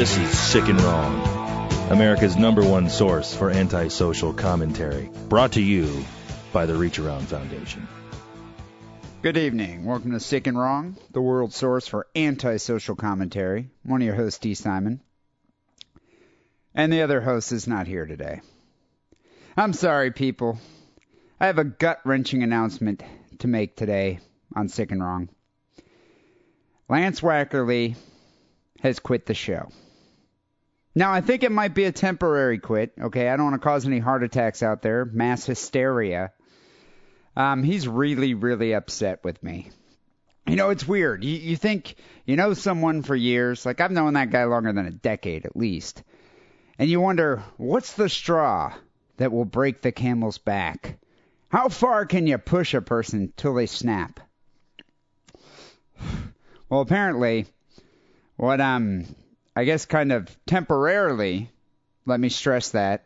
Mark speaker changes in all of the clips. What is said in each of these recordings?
Speaker 1: This is Sick and Wrong, America's number one source for antisocial commentary. Brought to you by the Reach Around Foundation.
Speaker 2: Good evening. Welcome to Sick and Wrong, the world source for antisocial commentary. I'm one of your hosts, D. Simon. And the other host is not here today. I'm sorry, people. I have a gut wrenching announcement to make today on Sick and Wrong. Lance Wackerly has quit the show. Now, I think it might be a temporary quit, okay? I don't want to cause any heart attacks out there, mass hysteria. Um, he's really, really upset with me. You know, it's weird. You, you think you know someone for years, like I've known that guy longer than a decade at least, and you wonder, what's the straw that will break the camel's back? How far can you push a person till they snap? Well, apparently, what um, I guess kind of temporarily, let me stress that,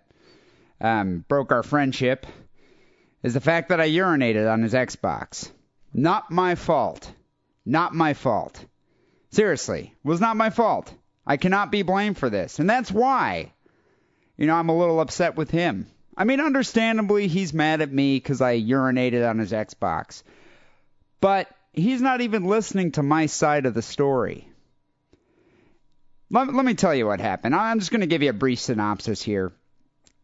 Speaker 2: um, broke our friendship is the fact that I urinated on his Xbox. Not my fault. Not my fault. Seriously, was not my fault. I cannot be blamed for this. And that's why, you know, I'm a little upset with him. I mean, understandably, he's mad at me because I urinated on his Xbox. But he's not even listening to my side of the story. Let, let me tell you what happened. I'm just going to give you a brief synopsis here.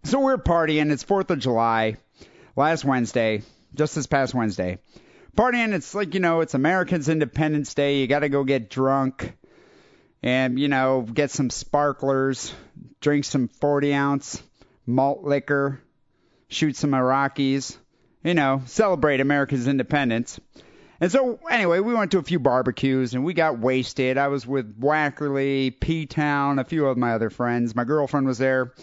Speaker 2: So we're partying. It's 4th of July, last Wednesday, just this past Wednesday. Partying, it's like, you know, it's Americans' Independence Day. You got to go get drunk and, you know, get some sparklers, drink some 40 ounce malt liquor, shoot some Iraqis, you know, celebrate America's independence. And so, anyway, we went to a few barbecues and we got wasted. I was with Wackerly, P Town, a few of my other friends. My girlfriend was there.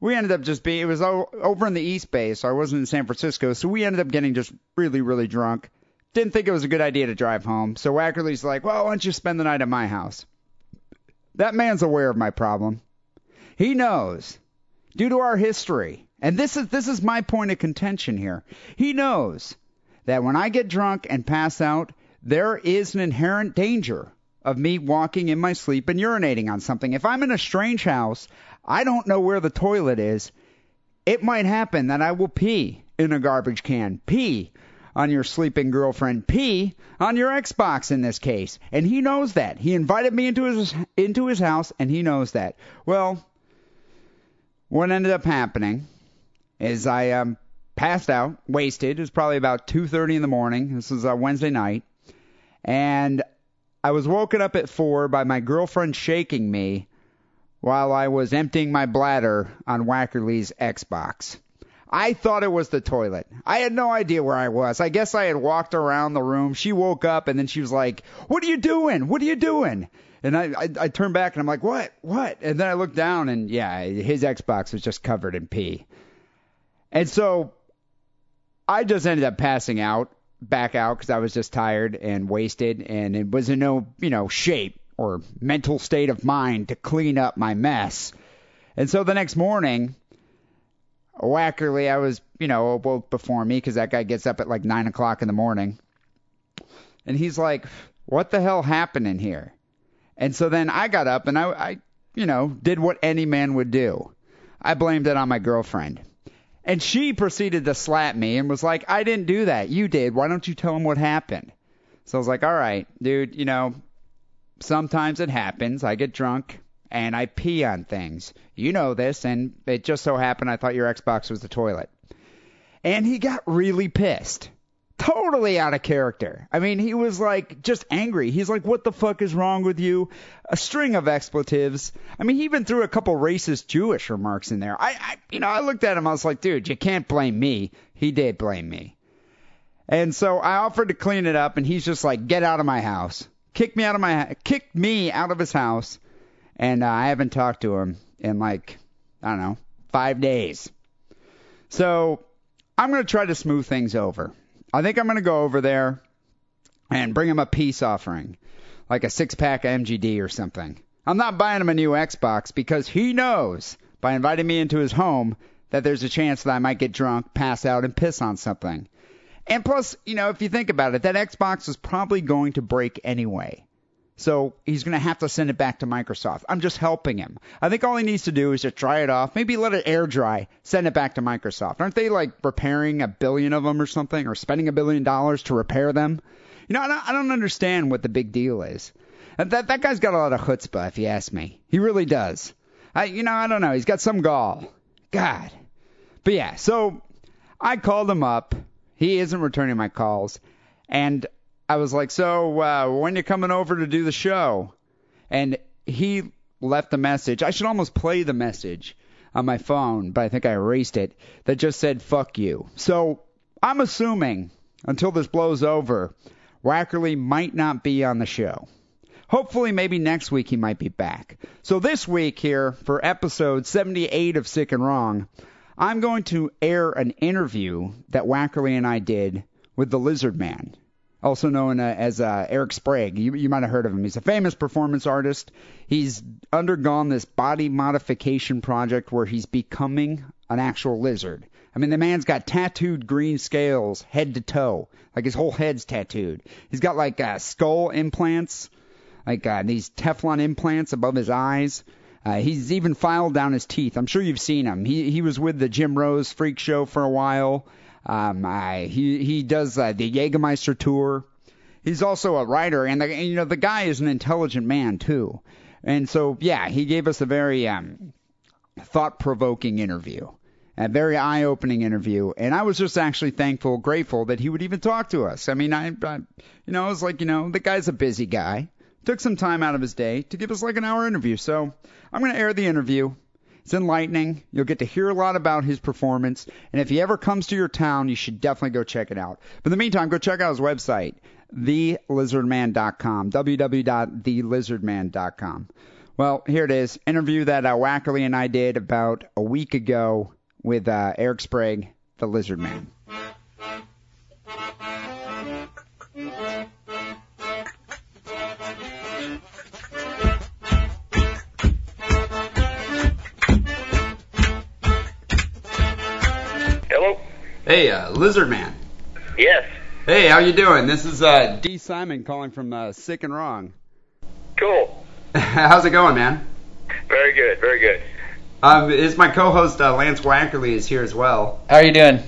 Speaker 2: We ended up just being, it was over in the East Bay, so I wasn't in San Francisco. So we ended up getting just really, really drunk. Didn't think it was a good idea to drive home. So Wackerly's like, well, why don't you spend the night at my house? That man's aware of my problem. He knows, due to our history, and this is this is my point of contention here. He knows that when I get drunk and pass out, there is an inherent danger of me walking in my sleep and urinating on something. If I'm in a strange house, I don't know where the toilet is. It might happen that I will pee in a garbage can, pee on your sleeping girlfriend, pee on your Xbox in this case, and he knows that. He invited me into his into his house, and he knows that. Well, what ended up happening is I um, passed out, wasted. It was probably about 2:30 in the morning. This was a Wednesday night, and I was woken up at four by my girlfriend shaking me while I was emptying my bladder on Wackerly's Xbox. I thought it was the toilet. I had no idea where I was. I guess I had walked around the room. She woke up and then she was like, "What are you doing? What are you doing?" And I, I I turned back and I'm like, "What? What?" And then I looked down and yeah, his Xbox was just covered in pee. And so I just ended up passing out, back out because I was just tired and wasted, and it was in no, you know, shape or mental state of mind to clean up my mess. And so the next morning, Wackerly, I was, you know, woke before me because that guy gets up at like nine o'clock in the morning, and he's like, "What the hell happened in here?" And so then I got up and I, I, you know, did what any man would do. I blamed it on my girlfriend. And she proceeded to slap me and was like, I didn't do that. You did. Why don't you tell him what happened? So I was like, all right, dude, you know, sometimes it happens. I get drunk and I pee on things. You know this, and it just so happened I thought your Xbox was the toilet. And he got really pissed totally out of character. I mean, he was like just angry. He's like, "What the fuck is wrong with you?" A string of expletives. I mean, he even threw a couple racist Jewish remarks in there. I, I you know, I looked at him. I was like, "Dude, you can't blame me." He did blame me. And so I offered to clean it up, and he's just like, "Get out of my house." Kick me out of my kick me out of his house, and uh, I haven't talked to him in like I don't know five days. So I'm gonna try to smooth things over. I think I'm going to go over there and bring him a peace offering, like a six pack MGD or something. I'm not buying him a new Xbox because he knows by inviting me into his home that there's a chance that I might get drunk, pass out, and piss on something. And plus, you know, if you think about it, that Xbox is probably going to break anyway. So he's going to have to send it back to Microsoft. I'm just helping him. I think all he needs to do is just dry it off, maybe let it air dry, send it back to Microsoft. Aren't they like repairing a billion of them or something, or spending a billion dollars to repair them? You know, I don't, I don't understand what the big deal is. That that guy's got a lot of chutzpah, if you ask me. He really does. I, you know, I don't know. He's got some gall. God. But yeah, so I called him up. He isn't returning my calls, and I was like, "So uh, when you coming over to do the show?" And he left a message. I should almost play the message on my phone, but I think I erased it. That just said "fuck you." So I'm assuming until this blows over, Wackerly might not be on the show. Hopefully, maybe next week he might be back. So this week here for episode 78 of Sick and Wrong, I'm going to air an interview that Wackerly and I did with the Lizard Man, also known uh, as uh, Eric Sprague. You, you might have heard of him. He's a famous performance artist. He's undergone this body modification project where he's becoming an actual lizard. I mean, the man's got tattooed green scales head to toe. Like his whole head's tattooed. He's got like uh, skull implants, like uh, these Teflon implants above his eyes. Uh, he's even filed down his teeth. I'm sure you've seen him. He he was with the Jim Rose Freak Show for a while. Um, I, he he does uh, the Jägermeister tour. He's also a writer, and, the, and you know the guy is an intelligent man too. And so yeah, he gave us a very um, thought-provoking interview, a very eye-opening interview, and I was just actually thankful, grateful that he would even talk to us. I mean, I, I you know, I was like, you know, the guy's a busy guy. Took some time out of his day to give us like an hour interview. So I'm going to air the interview. It's enlightening. You'll get to hear a lot about his performance. And if he ever comes to your town, you should definitely go check it out. But in the meantime, go check out his website, thelizardman.com, www.thelizardman.com. Well, here it is. Interview that uh, Wackerly and I did about a week ago with uh, Eric Sprague, the Lizard Man. Hey, uh, Lizard Man.
Speaker 3: Yes.
Speaker 2: Hey, how you doing? This is uh, D. Simon calling from uh, Sick and Wrong.
Speaker 3: Cool.
Speaker 2: How's it going, man?
Speaker 3: Very good. Very good.
Speaker 2: Um, is my co-host uh, Lance Wackerly is here as well.
Speaker 4: How are you doing?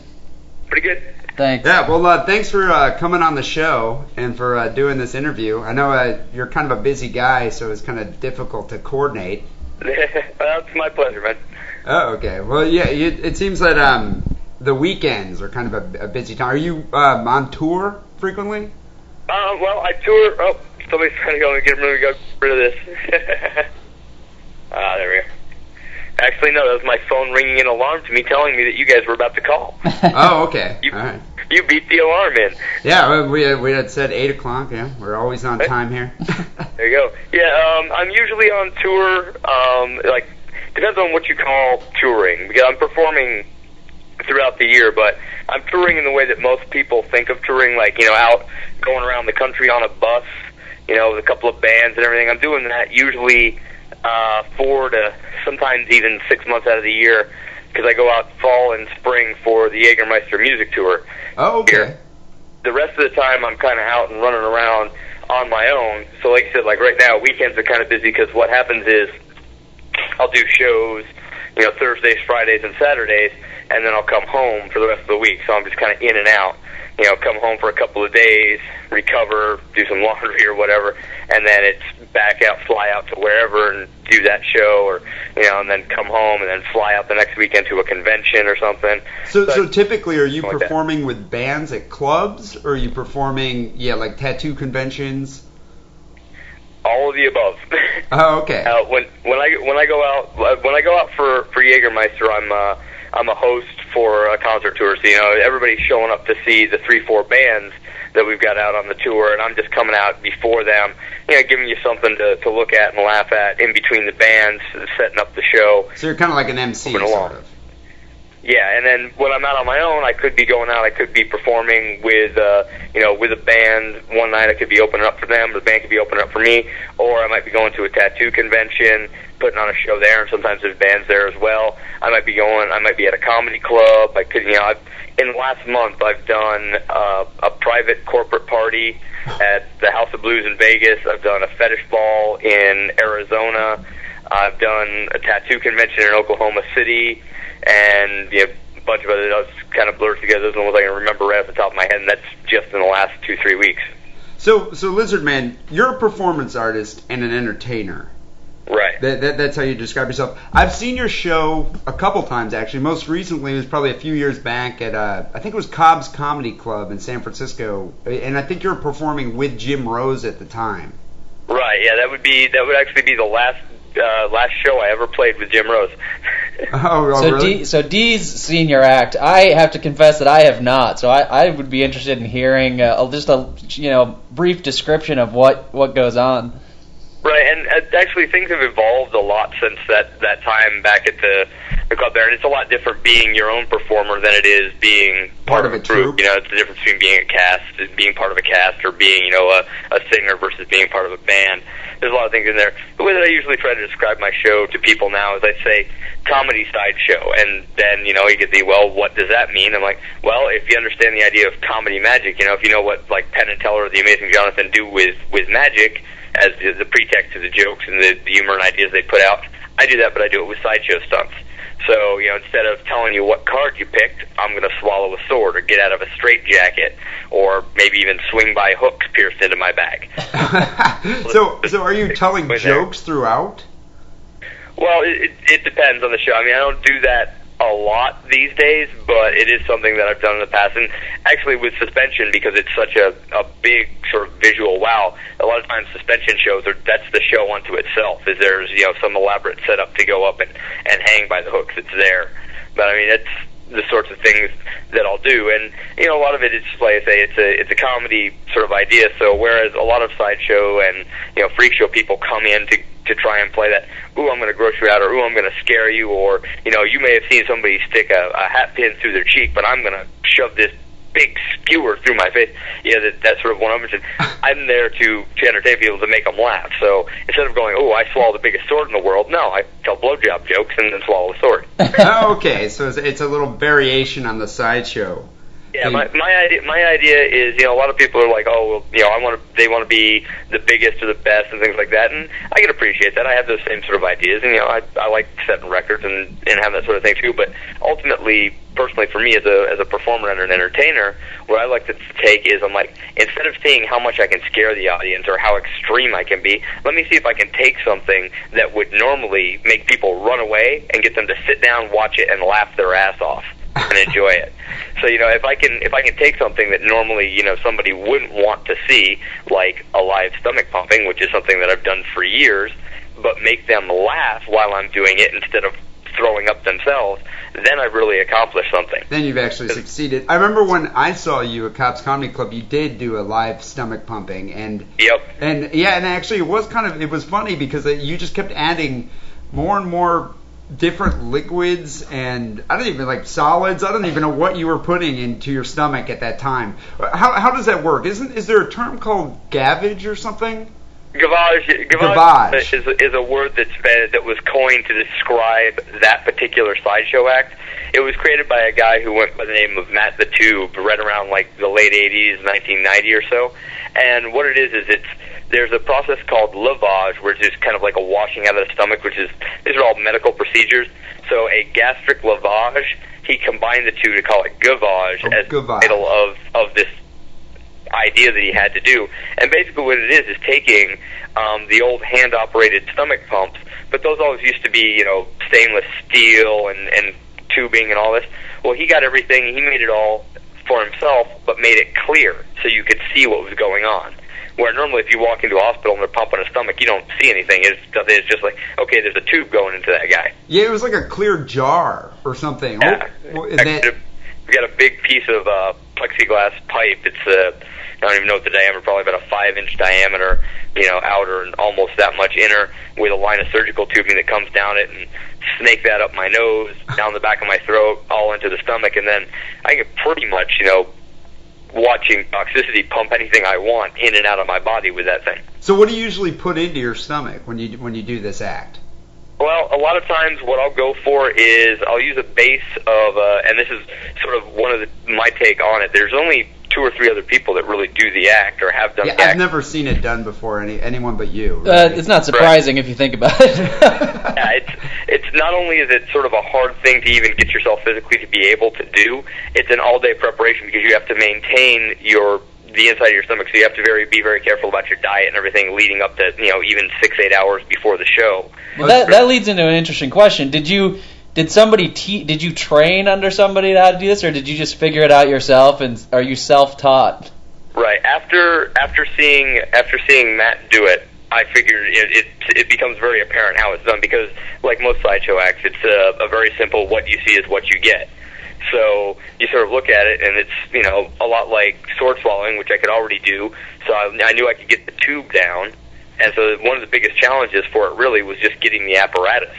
Speaker 3: Pretty good.
Speaker 4: Thanks.
Speaker 2: Yeah, well, uh, thanks for uh, coming on the show and for uh, doing this interview. I know uh, you're kind of a busy guy, so it's kind of difficult to coordinate.
Speaker 3: well, it's my pleasure, man.
Speaker 2: Oh, okay. Well, yeah, you, it seems that um, the weekends are kind of a, a busy time. Are you um, on tour frequently?
Speaker 3: Uh, well, I tour. Oh, somebody's trying to go and get rid of, get rid of this. ah, there we go. Actually, no, that was my phone ringing an alarm to me telling me that you guys were about to call.
Speaker 2: oh, okay.
Speaker 3: You,
Speaker 2: All right.
Speaker 3: you beat the alarm in.
Speaker 2: Yeah, we had, we had said eight o'clock. Yeah, we're always on time here.
Speaker 3: There you go. Yeah, um, I'm usually on tour. Um, like depends on what you call touring because I'm performing throughout the year, but I'm touring in the way that most people think of touring, like you know, out going around the country on a bus, you know, with a couple of bands and everything. I'm doing that usually uh, four to sometimes even six months out of the year because I go out fall and spring for the Jägermeister music tour.
Speaker 2: oh, okay.
Speaker 3: Here. The rest of the time, I'm kind of out and running around on my own. So, like I said, like right now, weekends are kind of busy because what happens is I'll do shows, you know, Thursdays, Fridays, and Saturdays, and then I'll come home for the rest of the week. So I'm just kind of in and out. You know, come home for a couple of days, recover, do some laundry or whatever, and then it's back out, fly out to wherever and do that show, or you know, and then come home and then fly out the next weekend to a convention or something.
Speaker 2: So,
Speaker 3: But-
Speaker 2: so typically, are you
Speaker 3: Like
Speaker 2: performing with bands at clubs, or are you performing, yeah, like tattoo conventions?
Speaker 3: all of the above.
Speaker 2: Oh, okay.
Speaker 3: Uh, when when I when I go out uh, when I go out for for Jägermeister, I'm uh, I'm a host for a concert tour. So you know everybody's showing up to see the three four bands that we've got out on the tour, and I'm just coming out before them, you know, giving you something to to look at and laugh at in between the bands, setting up the show.
Speaker 2: So you're kind of like an MC, sort of.
Speaker 3: Yeah, and then when I'm out on my own, I could be going out. I could be performing with, uh, you know, with a band. One night I could be opening up for them. The band could be opening up for me, or I might be going to a tattoo convention, putting on a show there. And sometimes there's bands there as well. I might be going. I might be at a comedy club. I could, you know, I've in the last month, I've done uh, a private corporate party at the House of Blues in Vegas. I've done a fetish ball in Arizona. I've done a tattoo convention in Oklahoma City, and you know, a bunch of other. Those kind of blurred together. Those are the ones I can remember right off the top of my head, and that's just in the last two three weeks.
Speaker 2: So, so Lizard Man, you're a performance artist and an entertainer.
Speaker 3: Right.
Speaker 2: That, that, that's how you describe yourself. I've seen your show a couple times actually. Most recently, it was probably a few years back at uh, I think it was Cobb's Comedy Club in San Francisco, and I think you were performing with Jim Rose at the time.
Speaker 3: Right. Yeah, that would be that would actually be the last uh, last show I ever played with Jim Rose.
Speaker 2: Oh, oh
Speaker 4: So
Speaker 2: really?
Speaker 4: D, so D's senior act. I have to confess that I have not. So I, I would be interested in hearing uh, just a you know brief description of what what goes on.
Speaker 3: Right, and uh, actually things have evolved a lot since that that time back at the the club there, and it's a lot different being your own performer than it is being
Speaker 2: Part
Speaker 3: part,
Speaker 2: of
Speaker 3: of
Speaker 2: a
Speaker 3: a group.
Speaker 2: troupe.
Speaker 3: You know, it's the difference between being a cast, being part of a cast, or being you know a, a singer versus being part of a band. There's a lot of things in there. The way that I usually try to describe my show to people now is I say comedy sideshow, and then you know you get the well, what does that mean? I'm like, well, if you understand the idea of comedy magic, you know, if you know what like Penn and Teller or the Amazing Jonathan do with with magic as the, the pretext to the jokes and the, the humor and ideas they put out, I do that, but I do it with sideshow stunts. So, you know, instead of telling you what card you picked, I'm going to swallow a sword or get out of a straitjacket or maybe even swing by hooks pierced into my back.
Speaker 2: so, so are you telling
Speaker 3: there.
Speaker 2: jokes throughout?
Speaker 3: Well, it, it depends on the show. I mean, I don't do that a lot these days, but it is something that I've done in the past. And actually, with suspension, because it's such a, a big sort of visual wow, a lot of times suspension shows are that's the show unto itself. Is there's you know some elaborate setup to go up and and hang by the hooks. It's there, but I mean it's the sorts of things that I'll do. And you know, a lot of it is just like I say, it's a it's a comedy sort of idea. So whereas a lot of sideshow and you know freak show people come in to to try and play that, ooh, I'm going to gross you out, or ooh, I'm going to scare you, or you know, you may have seen somebody stick a, a hat pin through their cheek, but I'm going to shove this big skewer through my face. Yeah, that, that's sort of one of them. I'm there to to entertain people to make them laugh. So instead of going, oh, I swallow the biggest sword in the world, no, I tell blowjob jokes and then swallow a sword.
Speaker 2: okay, so it's, it's a little variation on the sideshow.
Speaker 3: Yeah, hmm. my my idea my idea is you know a lot of people are like oh well you know I want to they want to be the biggest or the best and things like that and I can appreciate that. I have those same sort of ideas and you know I I like setting records and and have that sort of thing too but ultimately personally for me as a as a performer and an entertainer what I like to take is I'm like instead of seeing how much I can scare the audience or how extreme I can be let me see if I can take something that would normally make people run away and get them to sit down watch it and laugh their ass off and enjoy it. So you know, if I can if I can take something that normally you know somebody wouldn't want to see, like a live stomach pumping, which is something that I've done for years, but make them laugh while I'm doing it instead of throwing up themselves, then I've really accomplished something.
Speaker 2: Then you've actually succeeded. I remember when I saw you at Cobb's Comedy Club, you did do a live stomach pumping, and
Speaker 3: Yep.
Speaker 2: and yeah, and actually it was kind of it was funny because uh, you just kept adding more and more different liquids and I don't even like solids. I don't even know what you were putting into your stomach at that time. How how does that work? Isn't is there a term called gavage or something?
Speaker 3: Gavage,
Speaker 2: Gavage.
Speaker 3: gavage is, is a word that's been, that was coined to describe that particular sideshow act. It was created by a guy who went by the name of Matt the Tube, right around like the late '80s, 1990 or so. And what it is is it's there's a process called lavage, which is kind of like a washing out of the stomach, which is these are all medical procedures. So a gastric lavage, he combined the two to call it gavage
Speaker 2: Oh,
Speaker 3: as the title of of this idea that he had to do. And basically, what it is is taking um, the old hand-operated stomach pumps, but those always used to be, you know, stainless steel and and tubing and all this. Well, he got everything. He made it all for himself, but made it clear so you could see what was going on. Where normally, if you walk into a hospital and they're pumping a stomach, you don't see anything. It's it's just like, okay, there's a tube going into that guy.
Speaker 2: Yeah, it was like a clear jar or something.
Speaker 3: Yeah.
Speaker 2: Oh, and that-
Speaker 3: we got a big piece of uh, plexiglass pipe. It's uh, I don't even know what the diameter, probably about a five inch diameter, you know, outer and almost that much inner, with a line of surgical tubing that comes down it and snake that up my nose, down the back of my throat, all into the stomach, and then I can pretty much, you know, watching toxicity pump anything I want in and out of my body with that thing.
Speaker 2: so what do you usually put into your stomach when you when you do this act?
Speaker 3: Well, a lot of times what I'll go for is I'll use a base of, uh, and this is sort of one of the, my take on it. There's only two or three other people that really do the act or have done
Speaker 2: Yeah,
Speaker 3: the
Speaker 2: I've
Speaker 3: act.
Speaker 2: never seen it done before. Any anyone but you.
Speaker 4: Uh, it's not surprising if you think about it.
Speaker 3: yeah, it's it's not only is it sort of a hard thing to even get yourself physically to be able to do, it's an all day preparation because you have to maintain your the inside of your stomach, so you have to very be very careful about your diet and everything leading up to you know even six eight hours before the show.
Speaker 4: Well, that that leads into an interesting question. Did you did somebody te- did you train under somebody how to do this, or did you just figure it out yourself? And are you self taught?
Speaker 3: Right after after seeing after seeing Matt do it, I figured it, it it becomes very apparent how it's done because like most sideshow acts, it's a, a very simple what you see is what you get. So you sort of look at it, and it's you know a lot like sword swallowing, which I could already do. So I, I knew I could get the tube down, and so one of the biggest challenges for it really was just getting the apparatus,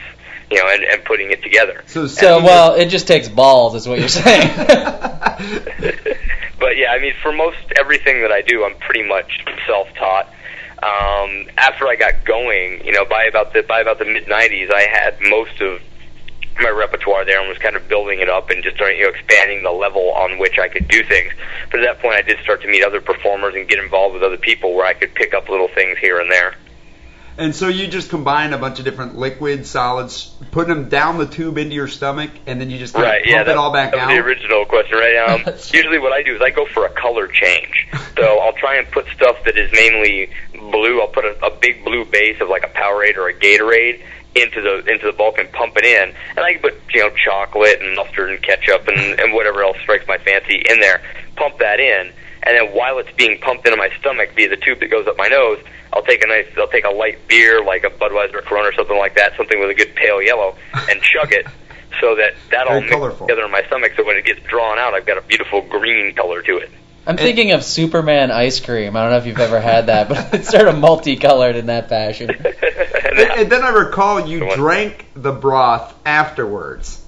Speaker 3: you know, and, and putting it together.
Speaker 2: So,
Speaker 4: So well, it just takes balls, is what you're saying.
Speaker 3: but yeah, I mean, for most everything that I do, I'm pretty much self-taught. Um, after I got going, you know, by about the by about the mid '90s, I had most of my repertoire there and was kind of building it up and just starting, you know, expanding the level on which I could do things. But at that point, I did start to meet other performers and get involved with other people where I could pick up little things here and there.
Speaker 2: And so you just combine a bunch of different liquids, solids, put them down the tube into your stomach, and then you just kind
Speaker 3: Right,
Speaker 2: of
Speaker 3: yeah,
Speaker 2: pump
Speaker 3: that,
Speaker 2: it all back
Speaker 3: that
Speaker 2: out.
Speaker 3: was the original question, right? Um, usually, what I do is I go for a color change. So I'll try and put stuff that is mainly blue. I'll put a, a big blue base of like a Powerade or a Gatorade into the into the bulk and pump it in. And I can put you know chocolate and mustard and ketchup and, and whatever else strikes my fancy in there. Pump that in, and then while it's being pumped into my stomach via the tube that goes up my nose, I'll take a nice, I'll take a light beer like a Budweiser or Corona or something like that, something with a good pale yellow, and chug it. So that that all
Speaker 2: Very
Speaker 3: mixes together in my stomach. So when it gets drawn out, I've got a beautiful green color to it.
Speaker 4: I'm thinking of Superman ice cream. I don't know if you've ever had that, but it's sort of multicolored in that fashion.
Speaker 3: and
Speaker 2: And, and then I recall you drank the broth afterwards.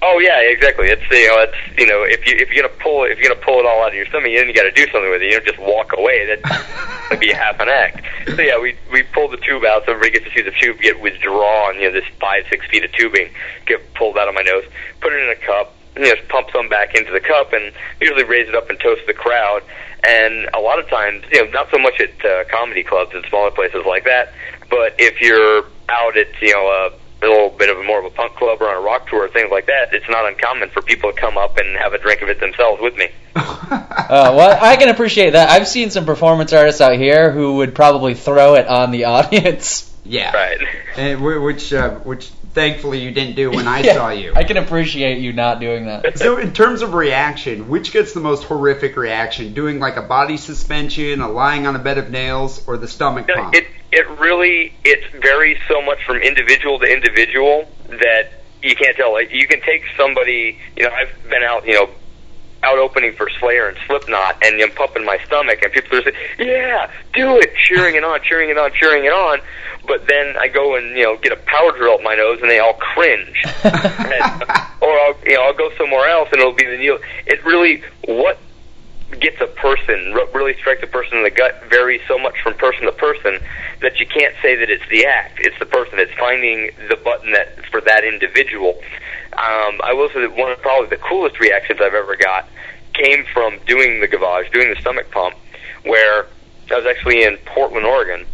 Speaker 3: Oh yeah, exactly. It's you know, it's you know, if you if you're gonna pull if you're gonna pull it all out of your stomach, then you got to do something with it. You don't just walk away. That would be half an act. So yeah, we we pull the tube out, so everybody gets to see the tube get withdrawn. You know, this five six feet of tubing get pulled out of my nose. Put it in a cup. You know, just pump some back into the cup, and usually raise it up and toast the crowd. And a lot of times, you know, not so much at uh, comedy clubs and smaller places like that, but if you're out at you know a a little bit of a more of a punk club or on a rock tour, or things like that, it's not uncommon for people to come up and have a drink of it themselves with me.
Speaker 4: Uh, well, I can appreciate that. I've seen some performance artists out here who would probably throw it on the audience.
Speaker 2: yeah.
Speaker 3: Right.
Speaker 2: And which uh, which thankfully you didn't do when I
Speaker 4: Yeah,
Speaker 2: saw you.
Speaker 4: I can appreciate you not doing that.
Speaker 2: So in terms of reaction, which gets the most horrific reaction? Doing like a body suspension, a lying on a bed of nails, or the stomach
Speaker 3: You know,
Speaker 2: pump?
Speaker 3: It it really it varies so much from individual to individual that you can't tell. Like you can take somebody, you know, I've been out, you know, out opening for Slayer and Slipknot, and I'm pumping my stomach, and people are saying, "Yeah, do it," cheering it on, cheering it on, cheering it on. But then I go and you know get a power drill up my nose, and they all cringe. and, or I'll you know I'll go somewhere else, and it'll be the Neil. It really what gets a person really strikes a person in the gut varies so much from person to person that you can't say that it's the act. It's the person. It's finding the button that for that individual. Um, I will say that one of probably the coolest reactions I've ever got came from doing the gavage, doing the stomach pump, where I was actually in Portland, Oregon,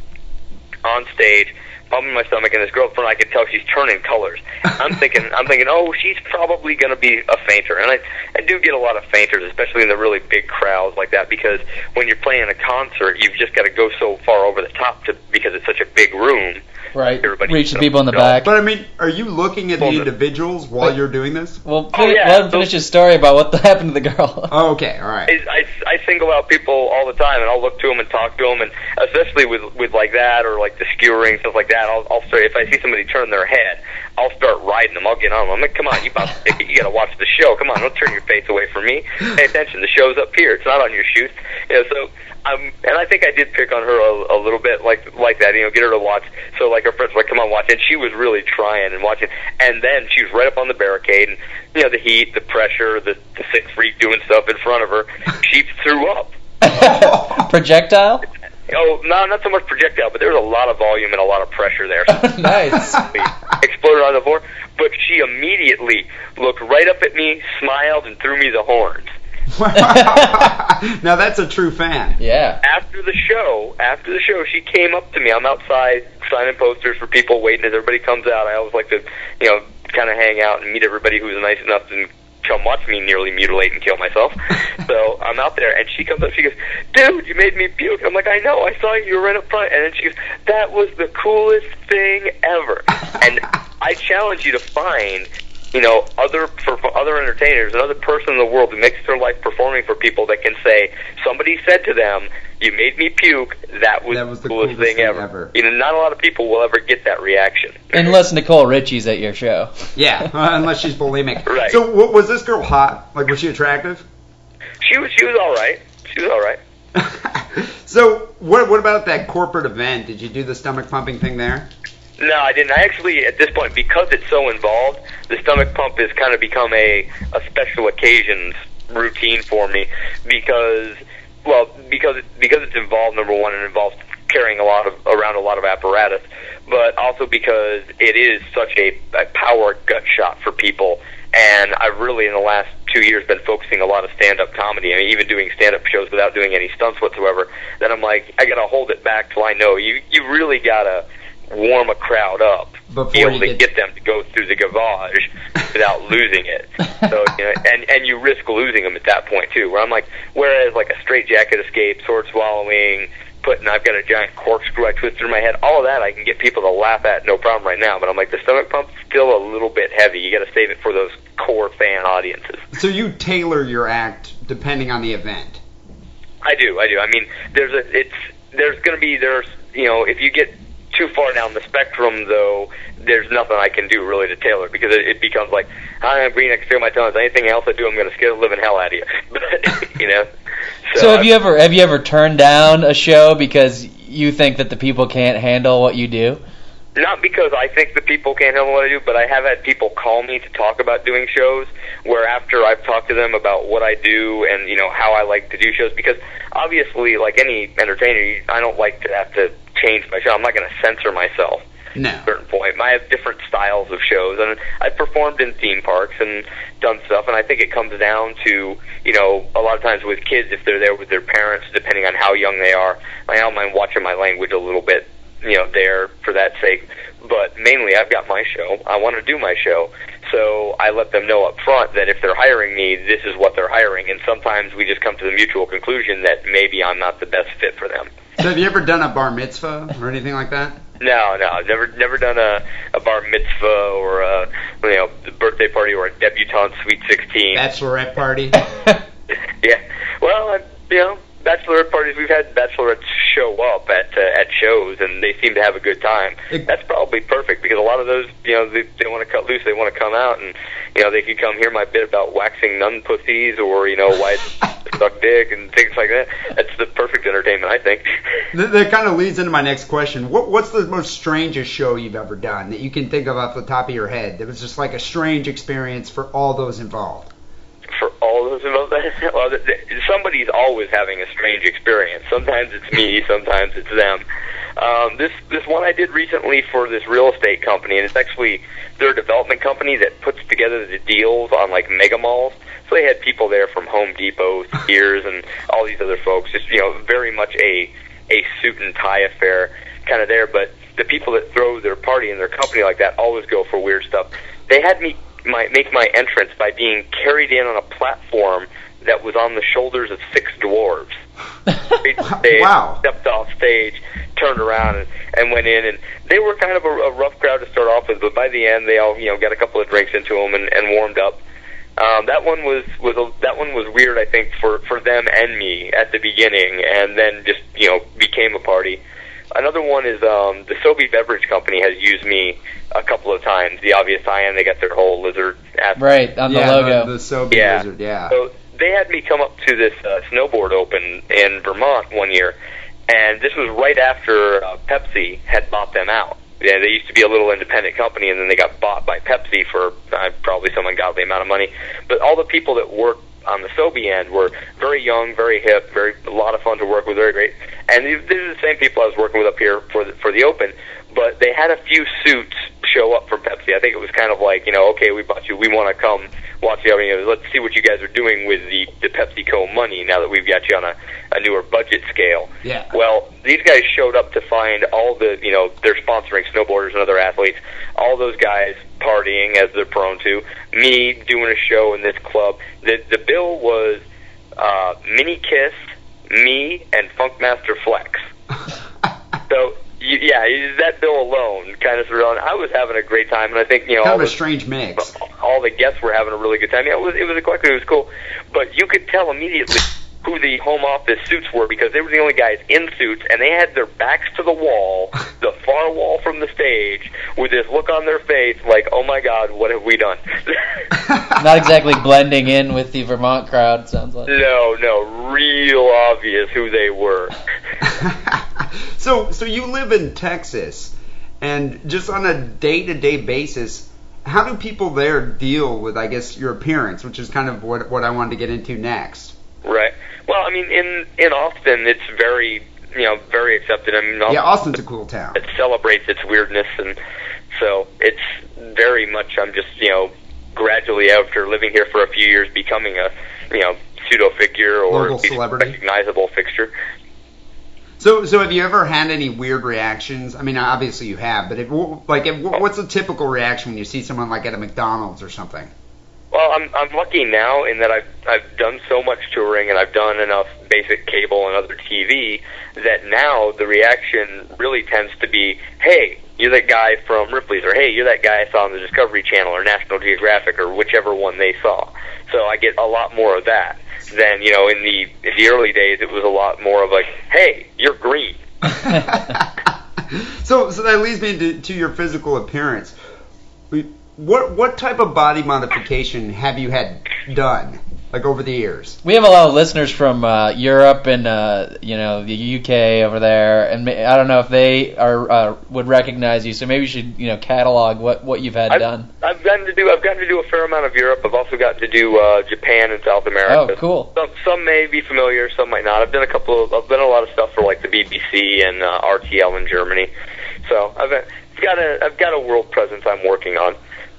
Speaker 3: on stage, pumping my stomach, and this girlfriend I could tell she's turning colors. I'm thinking, I'm thinking, oh, she's probably going to be a fainter, and I, I do get a lot of fainters, especially in the really big crowds like that, because when you're playing a concert, you've just got to go so far over the top to because it's such a big room.
Speaker 4: Right.
Speaker 3: Everybody
Speaker 4: Reach the people in the back.
Speaker 2: But I mean, are you looking at the individuals while
Speaker 4: But-
Speaker 2: you're doing this?
Speaker 4: Well,
Speaker 3: Oh, yeah,
Speaker 4: let him
Speaker 3: so-
Speaker 4: finish his story about what happened to the girl.
Speaker 2: Oh, okay, all right.
Speaker 3: I, I, I single out people all the time, and I'll look to them and talk to them, and especially with with like that or like the skewering stuff like that. I'll, I'll start if I see somebody turn their head, I'll start riding them. I'll get on them. I'm like, come on, you about to, you got to watch the show. Come on, don't turn your face away from me. Pay attention. The show's up here. It's not on your shoes. You know, so. Um, and I think I did pick on her a, a little bit, like like that. You know, get her to watch. So like her friends were like, "Come on, watch." And she was really trying and watching. And then she was right up on the barricade, and you know, the heat, the pressure, the the sick freak doing stuff in front of her. She threw up.
Speaker 4: Projectile?
Speaker 3: Oh, no, not so much projectile, but there was a lot of volume and a lot of pressure there.
Speaker 4: nice.
Speaker 3: exploded on the floor. But she immediately looked right up at me, smiled, and threw me the horns.
Speaker 2: now that's a true fan.
Speaker 4: Yeah.
Speaker 3: After the show, after the show, she came up to me. I'm outside signing posters for people waiting as everybody comes out. I always like to, you know, kind of hang out and meet everybody who's nice enough to come watch me nearly mutilate and kill myself. so I'm out there, and she comes up. She goes, "Dude, you made me puke." I'm like, "I know. I saw you. You were right up front." And then she goes, "That was the coolest thing ever." and I challenge you to find you know, other for, for other entertainers, another person in the world who makes their life performing for people that can say, somebody said to them, "You made me puke." That was,
Speaker 2: That was the
Speaker 3: coolest,
Speaker 2: coolest
Speaker 3: thing,
Speaker 2: thing
Speaker 3: ever.
Speaker 2: ever.
Speaker 3: You know, not a lot of people will ever get that reaction.
Speaker 4: Unless Nicole Richie's at your show.
Speaker 2: Yeah, unless she's bulimic.
Speaker 3: Right.
Speaker 2: So, what, was this girl hot? Like, was she attractive?
Speaker 3: She was she was all right. She was all right.
Speaker 2: so, what what about that corporate event? Did you do the stomach pumping thing there?
Speaker 3: No, I didn't. I actually, at this point, because it's so involved, the stomach pump has kind of become a a special occasions routine for me because, well, because because it's involved. Number one, it involves carrying a lot of around a lot of apparatus, but also because it is such a, a power gut shot for people. And I've really, in the last two years, been focusing a lot of stand-up comedy. I mean, even doing stand-up shows without doing any stunts whatsoever. Then I'm like, I gotta hold it back till I know you. You really gotta warm a crowd up,
Speaker 2: Before
Speaker 3: be able to
Speaker 2: get-
Speaker 3: them to go through the gavage without losing it. So you know, and and you risk losing them at that point too. Where I'm like, whereas like a straight jacket escape, sword swallowing, putting I've got a giant corkscrew I twist through my head, all of that I can get people to laugh at no problem right now. But I'm like, the stomach pump's still a little bit heavy. You got to save it for those core fan audiences.
Speaker 2: So you tailor your act depending on the event.
Speaker 3: I do, I do. I mean, there's a, it's, there's going to be, there's, you know, if you get too far down the spectrum, though, there's nothing I can do really to tailor it because it, it becomes like, I'm green, I can feel my tongue. Anything else I do, I'm going to scare the living hell out of you. But, you know.
Speaker 4: So, have
Speaker 3: I-
Speaker 4: you ever have you ever turned down a show because you think that the people can't handle what you do?
Speaker 3: Not because I think the people can't handle what I do, but I have had people call me to talk about doing shows where after I've talked to them about what I do and, you know, how I like to do shows, because obviously, like any entertainer, I don't like to have to change my show. I'm not going to censor myself
Speaker 2: No.
Speaker 3: at a certain point. I have different styles of shows, and I've performed in theme parks and done stuff, and I think it comes down to, you know, a lot of times with kids, if they're there with their parents, depending on how young they are, I don't mind watching my language a little bit, you know, there for that sake. But mainly, I've got my show. I want to do my show. So I let them know up front that if they're hiring me, this is what they're hiring. And sometimes we just come to the mutual conclusion that maybe I'm not the best fit for them.
Speaker 2: So have you ever done a bar mitzvah or anything like that?
Speaker 3: No, no, I've never never done a, a bar mitzvah or a you know birthday party or a debutante sweet sixteen.
Speaker 2: Bachelorette party?
Speaker 3: yeah, well, I, you know, bachelorette parties we've had bachelorettes show up at uh, at shows and they seem to have a good time.
Speaker 2: It-
Speaker 3: That's probably perfect because a lot of those you know they, they want to cut loose, they want to come out and you know they could come hear my bit about waxing nun pussies or you know why it's suck dick and things like that. That's the perfect entertainment, I think.
Speaker 2: That, that kind of leads into my next question. What, what's the most strangest show you've ever done that you can think of off the top of your head that was just like a strange experience for all those involved?
Speaker 3: For all those involved. well, th- th- somebody's always having a strange experience. Sometimes it's me, sometimes it's them. Um, this this one I did recently for this real estate company, and it's actually their development company that puts together the deals on like mega malls. So they had people there from Home Depot, Sears, and all these other folks. Just you know, very much a a suit and tie affair kind of there. But the people that throw their party in their company like that always go for weird stuff. They had me my make my entrance by being carried in on a platform that was on the shoulders of six dwarves. They
Speaker 2: Wow.
Speaker 3: stepped off stage, turned around, and, and went in, and they were kind of a, a rough crowd to start off with, but by the end, they all you know got a couple of drinks into them and, and warmed up. Um, that one was was a, that one was weird, I think, for for them and me at the beginning, and then just you know became a party. Another one is um, the Sobe Beverage Company has used me a couple of times. The obvious tie-in, they got their whole lizard aspect
Speaker 4: right on the
Speaker 2: yeah,
Speaker 4: logo.
Speaker 2: The, the Sobe
Speaker 3: Yeah.
Speaker 2: Lizard, yeah.
Speaker 3: so they had me come up to this uh, snowboard open in Vermont one year, and this was right after uh, Pepsi had bought them out. Yeah, they used to be a little independent company, and then they got bought by Pepsi for uh, probably some ungodly amount of money. But all the people that worked on the Sobe end were very young, very hip, very a lot of fun to work with, very great. and these, these are the same people I was working with up here for the, for the Open. But they had a few suits show up from Pepsi. I think it was kind of like, you know, okay, we bought you, we want to come watch the. You know, let's see what you guys are doing with the the PepsiCo money now that we've got you on a, a newer budget scale.
Speaker 2: Yeah.
Speaker 3: Well, these guys showed up to find all the, you know, they're sponsoring snowboarders and other athletes, all those guys partying as they're prone to, me doing a show in this club. The the bill was uh, Mini Kiss, me, and Funkmaster Flex. so yeah, that bill alone kind of surreal. on. I was having a great time, and I think you know
Speaker 2: kind
Speaker 3: all
Speaker 2: of a
Speaker 3: the,
Speaker 2: strange mix.
Speaker 3: all the guests were having a really good time. Yeah, it was it was a eclectic. It was cool, but you could tell immediately who the home office suits were because they were the only guys in suits, and they had their backs to the wall, the far wall from the stage, with this look on their face like, "Oh my God, what have we done?"
Speaker 4: Not exactly blending in with the Vermont crowd. Sounds like.
Speaker 3: no, no, real obvious who they were.
Speaker 2: so, so you live in Texas, and just on a day-to-day basis, how do people there deal with, I guess, your appearance, which is kind of what what I wanted to get into next.
Speaker 3: Right. Well, I mean, in in Austin, it's very you know very accepted. I mean,
Speaker 2: Yeah, Austin's a cool town.
Speaker 3: it celebrates its weirdness, and so it's very much. I'm just you know gradually after living here for a few years, becoming a you know pseudo figure or recognizable fixture.
Speaker 2: So, so have you ever had any weird reactions? I mean, obviously you have, but if, like, if, what's a typical reaction when you see someone like at a McDonald's or something?
Speaker 3: Well, I'm I'm lucky now in that I've I've done so much touring and I've done enough basic cable and other TV that now the reaction really tends to be, "Hey, you're that guy from Ripley's," or "Hey, you're that guy I saw on the Discovery Channel or National Geographic or whichever one they saw." So I get a lot more of that than you know in the in the early days. It was a lot more of like, "Hey, you're green."
Speaker 2: so, so that leads me to, to your physical appearance. What what type of body modification have you had done, like over the years?
Speaker 4: We have a lot of listeners from uh, Europe and uh, you know the UK over there, and I don't know if they are uh, would recognize you. So maybe you should you know catalog what what you've had
Speaker 3: I've,
Speaker 4: done.
Speaker 3: I've gotten to do I've gotten to do a fair amount of Europe. I've also gotten to do uh, Japan and South America.
Speaker 4: Oh, cool.
Speaker 3: Some some may be familiar, some might not. I've done a couple of I've done a lot of stuff for like the BBC and uh, RTL in Germany. So I've I've got a I've got a world presence I'm working on.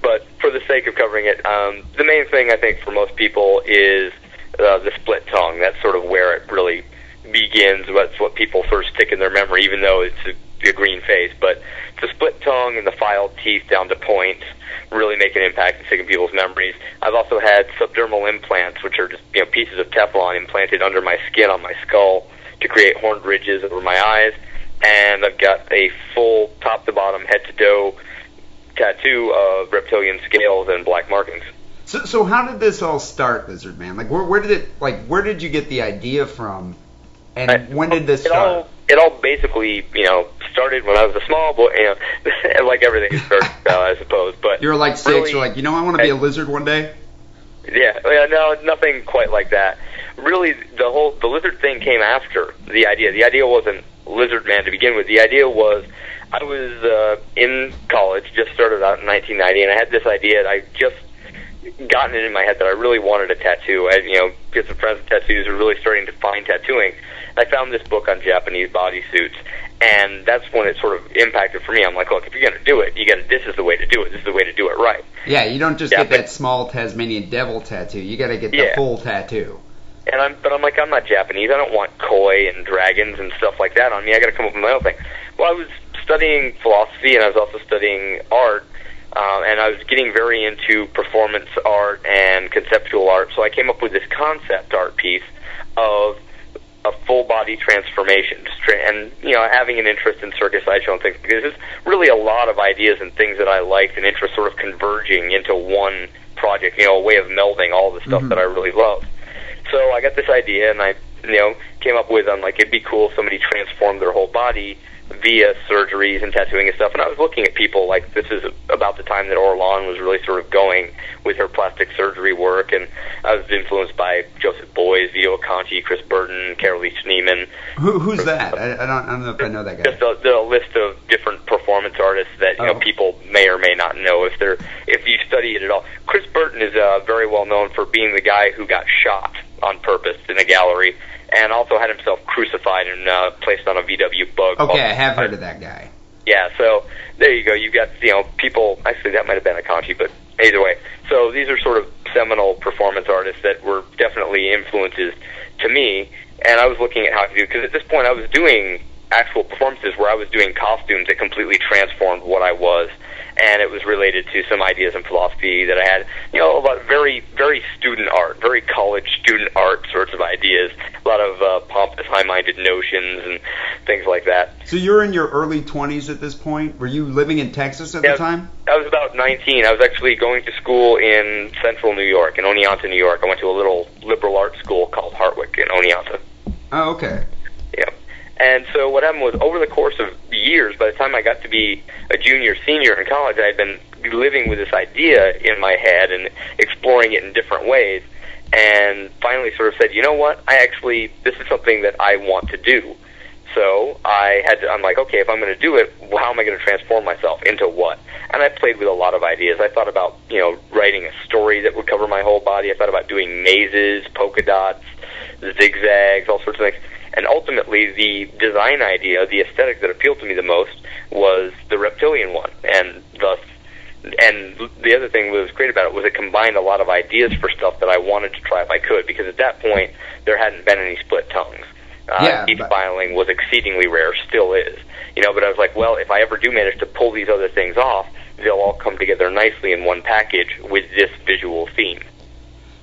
Speaker 3: But for the sake of covering it, um, the main thing I think for most people is uh, the split tongue. That's sort of where it really begins. That's what people first stick in their memory, even though it's a, a green face. But the split tongue and the filed teeth down to points really make an impact in sticking people's memories. I've also had subdermal implants, which are just you know pieces of Teflon implanted under my skin on my skull to create horned ridges over my eyes. And I've got a full top to bottom, head to toe tattoo of reptilian scales and black markings.
Speaker 2: So, so how did this all start, Lizard Man? Like, where, where did it, like, where did you get the idea from, and
Speaker 3: I-
Speaker 2: when did this
Speaker 3: it
Speaker 2: start?
Speaker 3: all it all basically you know started when I was a small boy. You know, like everything starts, uh, I suppose. But
Speaker 2: You're like six.
Speaker 3: really-
Speaker 2: you're like, you know, I want to be a lizard one day.
Speaker 3: Yeah, yeah, no, nothing quite like that. Really, the whole the lizard thing came after the idea. The idea wasn't lizard man to begin with. The idea was I was uh, in college, just started out in 1990, and I had this idea. And I just gotten it in my head that I really wanted a tattoo. I, you know, get some friends with tattoos were really starting to find tattooing. I found this book on Japanese bodysuits, and that's when it sort of impacted for me. I'm like, look, if you're gonna do it, you got to. This is the way to do it. This is the way to do it right.
Speaker 2: Yeah, you don't just
Speaker 3: Yeah,
Speaker 2: get
Speaker 3: but-
Speaker 2: that small Tasmanian devil tattoo. You got to get the
Speaker 3: Yeah.
Speaker 2: full tattoo.
Speaker 3: And I'm, but I'm like, I'm not Japanese. I don't want koi and dragons and stuff like that on me. I got to come up with my own thing. Well, I was studying philosophy and I was also studying art, um, and I was getting very into performance art and conceptual art. So I came up with this concept art piece of a full body transformation, and you know, having an interest in circus sideshow and things because there's really a lot of ideas and things that I liked and interest sort of converging into one project. You know, a way of melding all the stuff
Speaker 2: Mhm.
Speaker 3: that I really love. So I got this idea, and I, you know, came up with, I'm like, it'd be cool if somebody transformed their whole body via surgeries and tattooing and stuff. And I was looking at people like this is about the time that Orlan was really sort of going with her plastic surgery work, and I was influenced by Joseph Beuys, Vito Acconci, Chris Burden, Carolee Schneemann,
Speaker 2: Who, who's that? I, I don't. I don't know if I know that guy.
Speaker 3: just a, a list of different performance artists that you
Speaker 2: Oh.
Speaker 3: know people may or may not know if they're if you study it at all. Chris Burden is uh, very well known for being the guy who got shot on purpose in a gallery and also had himself crucified and uh, placed on a VW bug.
Speaker 2: Okay, I have heard of that guy.
Speaker 3: Yeah, so there you go. You've got you know people. Actually, that might have been Acconci, but either way. So these are sort of seminal performance artists that were definitely influences to me. And I was looking at how to do because at this point I was doing actual performances where I was doing costumes that completely transformed what I was and it was related to some ideas in philosophy that I had, you know, a lot very, very student art, very college student art sorts of ideas, a lot of uh, pompous, high-minded notions and things like that.
Speaker 2: So you're in your early 20s at this point. Were you living in Texas at
Speaker 3: Yeah,
Speaker 2: the time?
Speaker 3: I was about 19. I was actually going to school in central New York, in Oneonta, New York. I went to a little liberal arts school called Hartwick in Oneonta.
Speaker 2: Oh, okay.
Speaker 3: Yeah. And so what happened was over the course of years, by the time I got to be a junior, senior in college, I had been living with this idea in my head and exploring it in different ways. And finally sort of said, you know what? I actually, this is something that I want to do. So I had to, I'm like, okay, if I'm going to do it, well, how am I going to transform myself into what? And I played with a lot of ideas. I thought about, you know, writing a story that would cover my whole body. I thought about doing mazes, polka dots, zigzags, all sorts of things. And ultimately, the design idea, the aesthetic that appealed to me the most was the reptilian one. And thus, and the other thing that was great about it was it combined a lot of ideas for stuff that I wanted to try if I could, because at that point, there hadn't been any split tongues. Uh,
Speaker 2: Yeah,
Speaker 3: teeth
Speaker 2: but-
Speaker 3: filing was exceedingly rare, still is. You know, but I was like, well, if I ever do manage to pull these other things off, they'll all come together nicely in one package with this visual theme.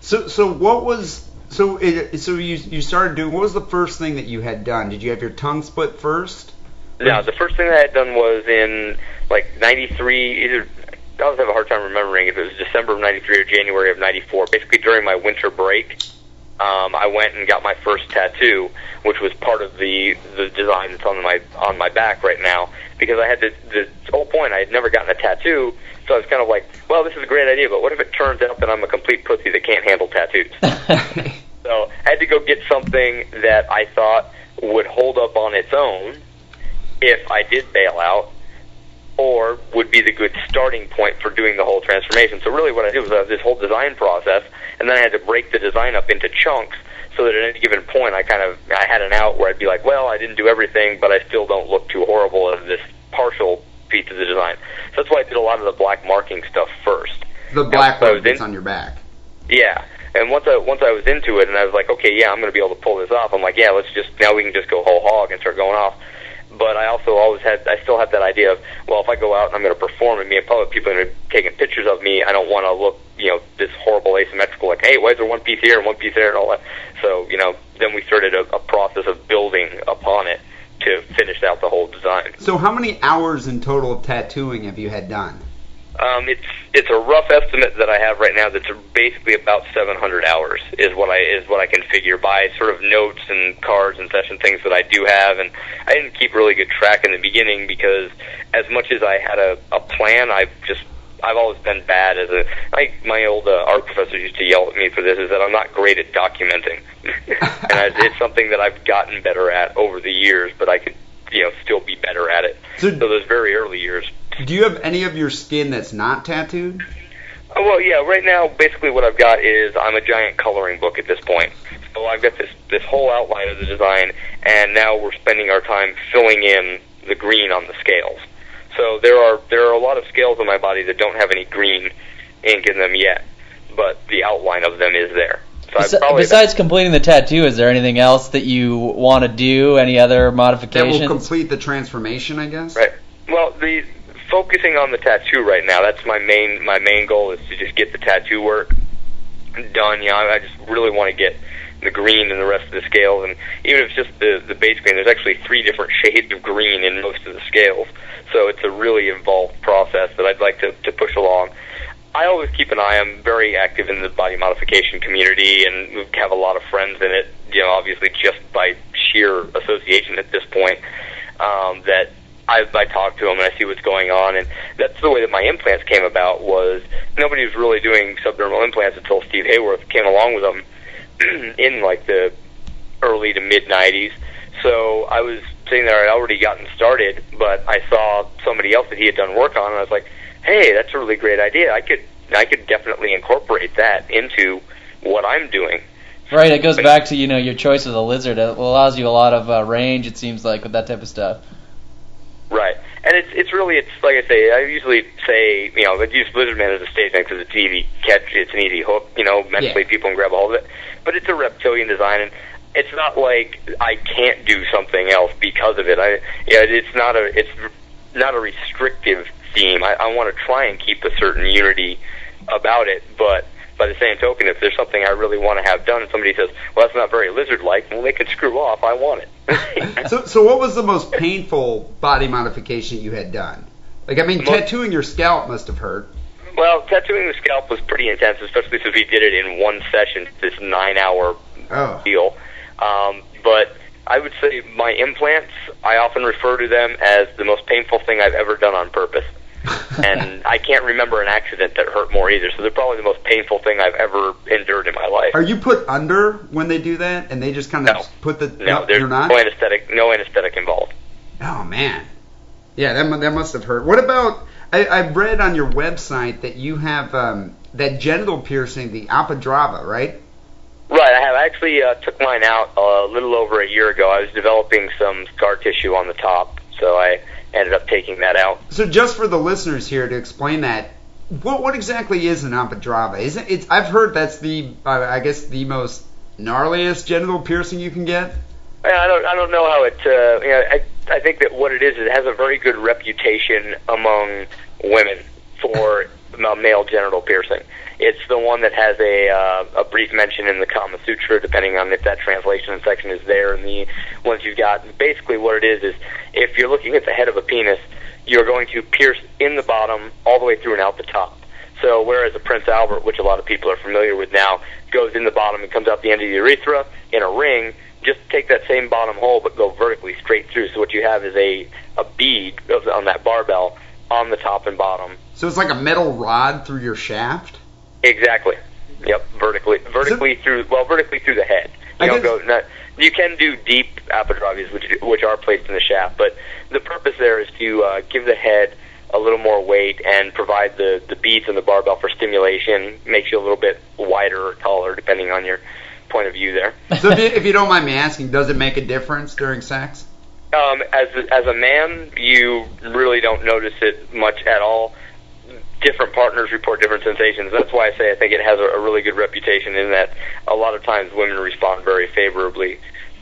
Speaker 2: So so what was so it, so you you started doing what was the first thing that you had done? Did you have your tongue split first?
Speaker 3: Now, the first thing that I had done was in like '93. Either I always have a hard time remembering if it was December of '93 or January of '94. Basically, during my winter break, um, I went and got my first tattoo, which was part of the the design that's on my on my back right now. Because I had the the whole point, I had never gotten a tattoo, so I was kind of like, well, this is a great idea, but what if it turns out that I'm a complete pussy that can't handle tattoos? So I had to go get something that I thought would hold up on its own if I did bail out, or would be the good starting point for doing the whole transformation. So really, what I did was I have this whole design process, and then I had to break the design up into chunks so that at any given point, I kind of I had an out where I'd be like, well, I didn't do everything, but I still don't look too horrible as this partial piece of the design. So that's why I did a lot of the black marking stuff first.
Speaker 2: The black
Speaker 3: so
Speaker 2: one
Speaker 3: was
Speaker 2: that's
Speaker 3: in-
Speaker 2: on your back.
Speaker 3: Yeah. And once I once I was into it, and I was like, okay, yeah, I'm going to be able to pull this off. I'm like, yeah, let's just now we can just go whole hog and start going off. But I also always had, I still had that idea of, well, if I go out and I'm going to perform and me in public, people are going to be taking pictures of me. I don't want to look, you know, this horrible asymmetrical, like, hey, why is there one piece here and one piece there and all that. So, you know, then we started a, a process of building upon it to finish out the whole design.
Speaker 2: So how many hours in total of tattooing have you had done?
Speaker 3: Um, it's it's a rough estimate that I have right now. That's basically about 700 hours is what I is what I can figure by sort of notes and cards and session things that I do have. And I didn't keep really good track in the beginning because as much as I had a, a plan, I've just I've always been bad as a like my old uh, art professor used to yell at me for this is that I'm not great at documenting, and I, it's something that I've gotten better at over the years. But I could you know still be better at it.
Speaker 2: So-
Speaker 3: so those very early years
Speaker 2: Do you have any of your skin that's not tattooed?
Speaker 3: Oh, well, yeah. Right now, basically, what I've got is I'm a giant coloring book at this point. So I've got this this whole outline of the design, and now we're spending our time filling in the green on the scales. So there are there are a lot of scales on my body that don't have any green ink in them yet, but the outline of them is there. So I've probably
Speaker 4: Besides completing the tattoo, is there anything else that you want to do? Any other modifications?
Speaker 2: That will complete the transformation, I guess.
Speaker 3: Right. Well, the focusing on the tattoo right now. That's my main my main goal is to just get the tattoo work done. You know, I just really want to get the green and the rest of the scales, and even if it's just the the base green, there's actually three different shades of green in most of the scales. So it's a really involved process that I'd like to to push along. I always keep an eye. I'm very active in the body modification community and have a lot of friends in it. You know, obviously just by sheer association at this point. Um, that I, I talk to them and I see what's going on, and that's the way that my implants came about. Was nobody was really doing subdermal implants until Steve Haworth came along with them in like the early to mid '90s. So I was sitting there, I'd already gotten started, but I saw somebody else that he had done work on, and I was like, "Hey, that's a really great idea. I could, I could definitely incorporate that into what I'm doing."
Speaker 4: Right, it goes back to you know your choice of the lizard. It allows you a lot of uh, range. It seems like with that type of stuff.
Speaker 3: Right, and it's it's really it's like I say. I usually say you know I use Lizardman as a stage name because it's easy catch. It's an easy hook. You know, mentally
Speaker 2: Yeah.
Speaker 3: people can grab a hold of it. But it's a reptilian design, and it's not like I can't do something else because of it. I yeah, it's not a it's not a restrictive theme. I, I want to try and keep a certain unity about it, but by the same token, if there's something I really want to have done, and somebody says, "Well, that's not very lizard-like," well, they can screw off. I want it.
Speaker 2: So, so what was the most painful body modification you had done? Like, I mean,
Speaker 3: The most-
Speaker 2: tattooing your scalp must have hurt.
Speaker 3: Well, tattooing the scalp was pretty intense, especially since we did it in one session, this nine-hour
Speaker 2: Oh,
Speaker 3: deal. Um, but I would say my implants, I often refer to them as the most painful thing I've ever done on purpose. And I can't remember an accident that hurt more either. So they're probably the most painful thing I've ever endured in my life.
Speaker 2: Are you put under when they do that, and they just kind of
Speaker 3: No.
Speaker 2: put the?
Speaker 3: no, there's
Speaker 2: you're not.
Speaker 3: no anesthetic, no anesthetic involved.
Speaker 2: Oh man, yeah, that that must have hurt. What about? I, I read on your website that you have um, that genital piercing, the apadravya, right?
Speaker 3: Right, I have I actually uh, took mine out a little over a year ago. I was developing some scar tissue on the top, so I ended up taking that out.
Speaker 2: So just for the listeners here to explain that, what what exactly is an apadravya? Is it? It's, I've heard that's the uh, I guess the most gnarliest genital piercing you can get.
Speaker 3: I don't, I don't know how it. Uh, you know, I, I think that what it is, it has a very good reputation among women for uh, male genital piercing. It's the one that has a uh, a brief mention in the Kama Sutra, depending on if that translation section is there. And the ones you've got, basically, what it is is if you're looking at the head of a penis, you're going to pierce in the bottom all the way through and out the top. So whereas a Prince Albert, which a lot of people are familiar with now, goes in the bottom and comes out the end of the urethra in a ring, just take that same bottom hole but go vertically straight through. So what you have is a a bead on that barbell on the top and bottom.
Speaker 2: So it's like a metal rod through your shaft.
Speaker 3: Exactly. Yep, vertically vertically through well vertically through the head.
Speaker 2: I
Speaker 3: You don't
Speaker 2: guess-
Speaker 3: go not, you can do deep apadravyas which which are placed in the shaft, but the purpose there is to uh, give the head a little more weight and provide the the beads and the barbell for stimulation. Makes you a little bit wider or taller depending on your point of view there.
Speaker 2: So if you, if you don't mind me asking, does it make a difference during sex?
Speaker 3: Um, as a, as a man, you really don't notice it much at all. Different partners report different sensations. That's why I say I think it has a, a really good reputation in that a lot of times women respond very favorably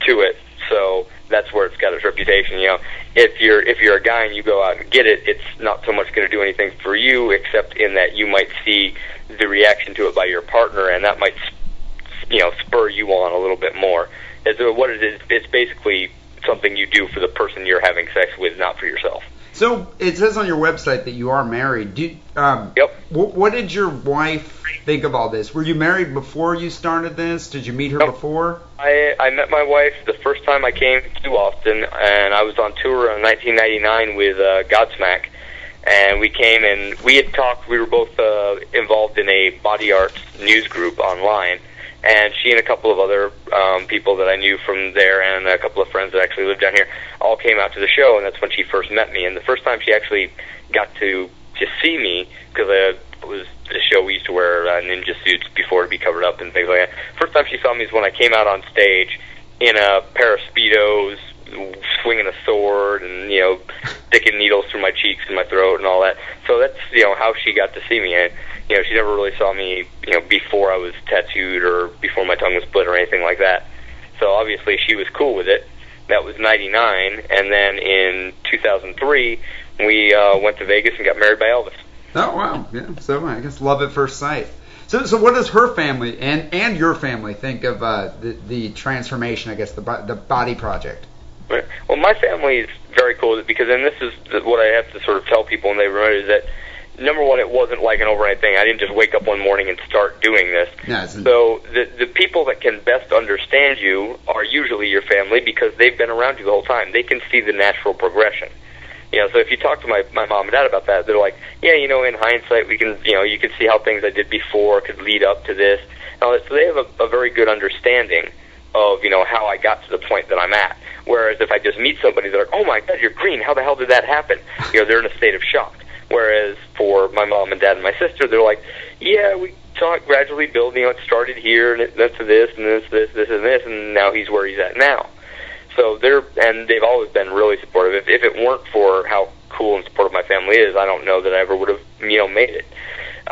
Speaker 3: to it. So that's where it's got its reputation. You know, if you're if you're a guy and you go out and get it, it's not so much going to do anything for you, except in that you might see the reaction to it by your partner, and that might you know spur you on a little bit more. As what it is, it's basically something you do for the person you're having sex with, not for yourself.
Speaker 2: So it says on your website that you are married. Do, um,
Speaker 3: Yep.
Speaker 2: What, what did your wife think of all this? Were you married before you started this? Did you meet her
Speaker 3: Nope.
Speaker 2: before?
Speaker 3: I I met my wife the first time I came to Austin, and I was on tour in 1999 with uh, Godsmack, and we came and we had talked. We were both uh, involved in a body art news group online, and she and a couple of other um, people that I knew from there, and a couple of friends that actually lived down here, all came out to the show, and that's when she first met me. And the first time she actually got to to see me, because it was the show we used to wear uh, ninja suits before to be covered up and things like that. First time she saw me is when I came out on stage in a pair of speedos, swinging a sword, and you know, sticking needles through my cheeks and my throat and all that. So that's you know how she got to see me. And you know, she never really saw me you know before I was tattooed or before my tongue was split or anything like that. So obviously she was cool with it. That was '99, and then in 2003 we uh, went to Vegas and got married by Elvis.
Speaker 2: Oh wow, yeah. So I guess love at first sight. So, so what does her family and and your family think of uh, the the transformation? I guess the the body project.
Speaker 3: Well, my family is very cool because, and this is what I have to sort of tell people when they remember is that number one, it wasn't like an overnight thing. I didn't just wake up one morning and start doing this.
Speaker 2: Yeah,
Speaker 3: So the the people that can best understand you are usually your family because they've been around you the whole time. They can see the natural progression. You know, so if you talk to my my mom and dad about that, they're like, yeah, you know, in hindsight, we can, you know, you can see how things I did before could lead up to this. That. So they have a, a very good understanding of you know how I got to the point that I'm at. Whereas if I just meet somebody, they're like, oh my god, you're green. How the hell did that happen? You know, they're in a state of shock. Whereas for my mom and dad and my sister, they're like, yeah, we saw gradually build. You know, it started here, and it went to this, and this, this, this, and this, and now he's where he's at now. So they're and they've always been really supportive. If, if it weren't for how cool and supportive my family is, I don't know that I ever would have you know made it.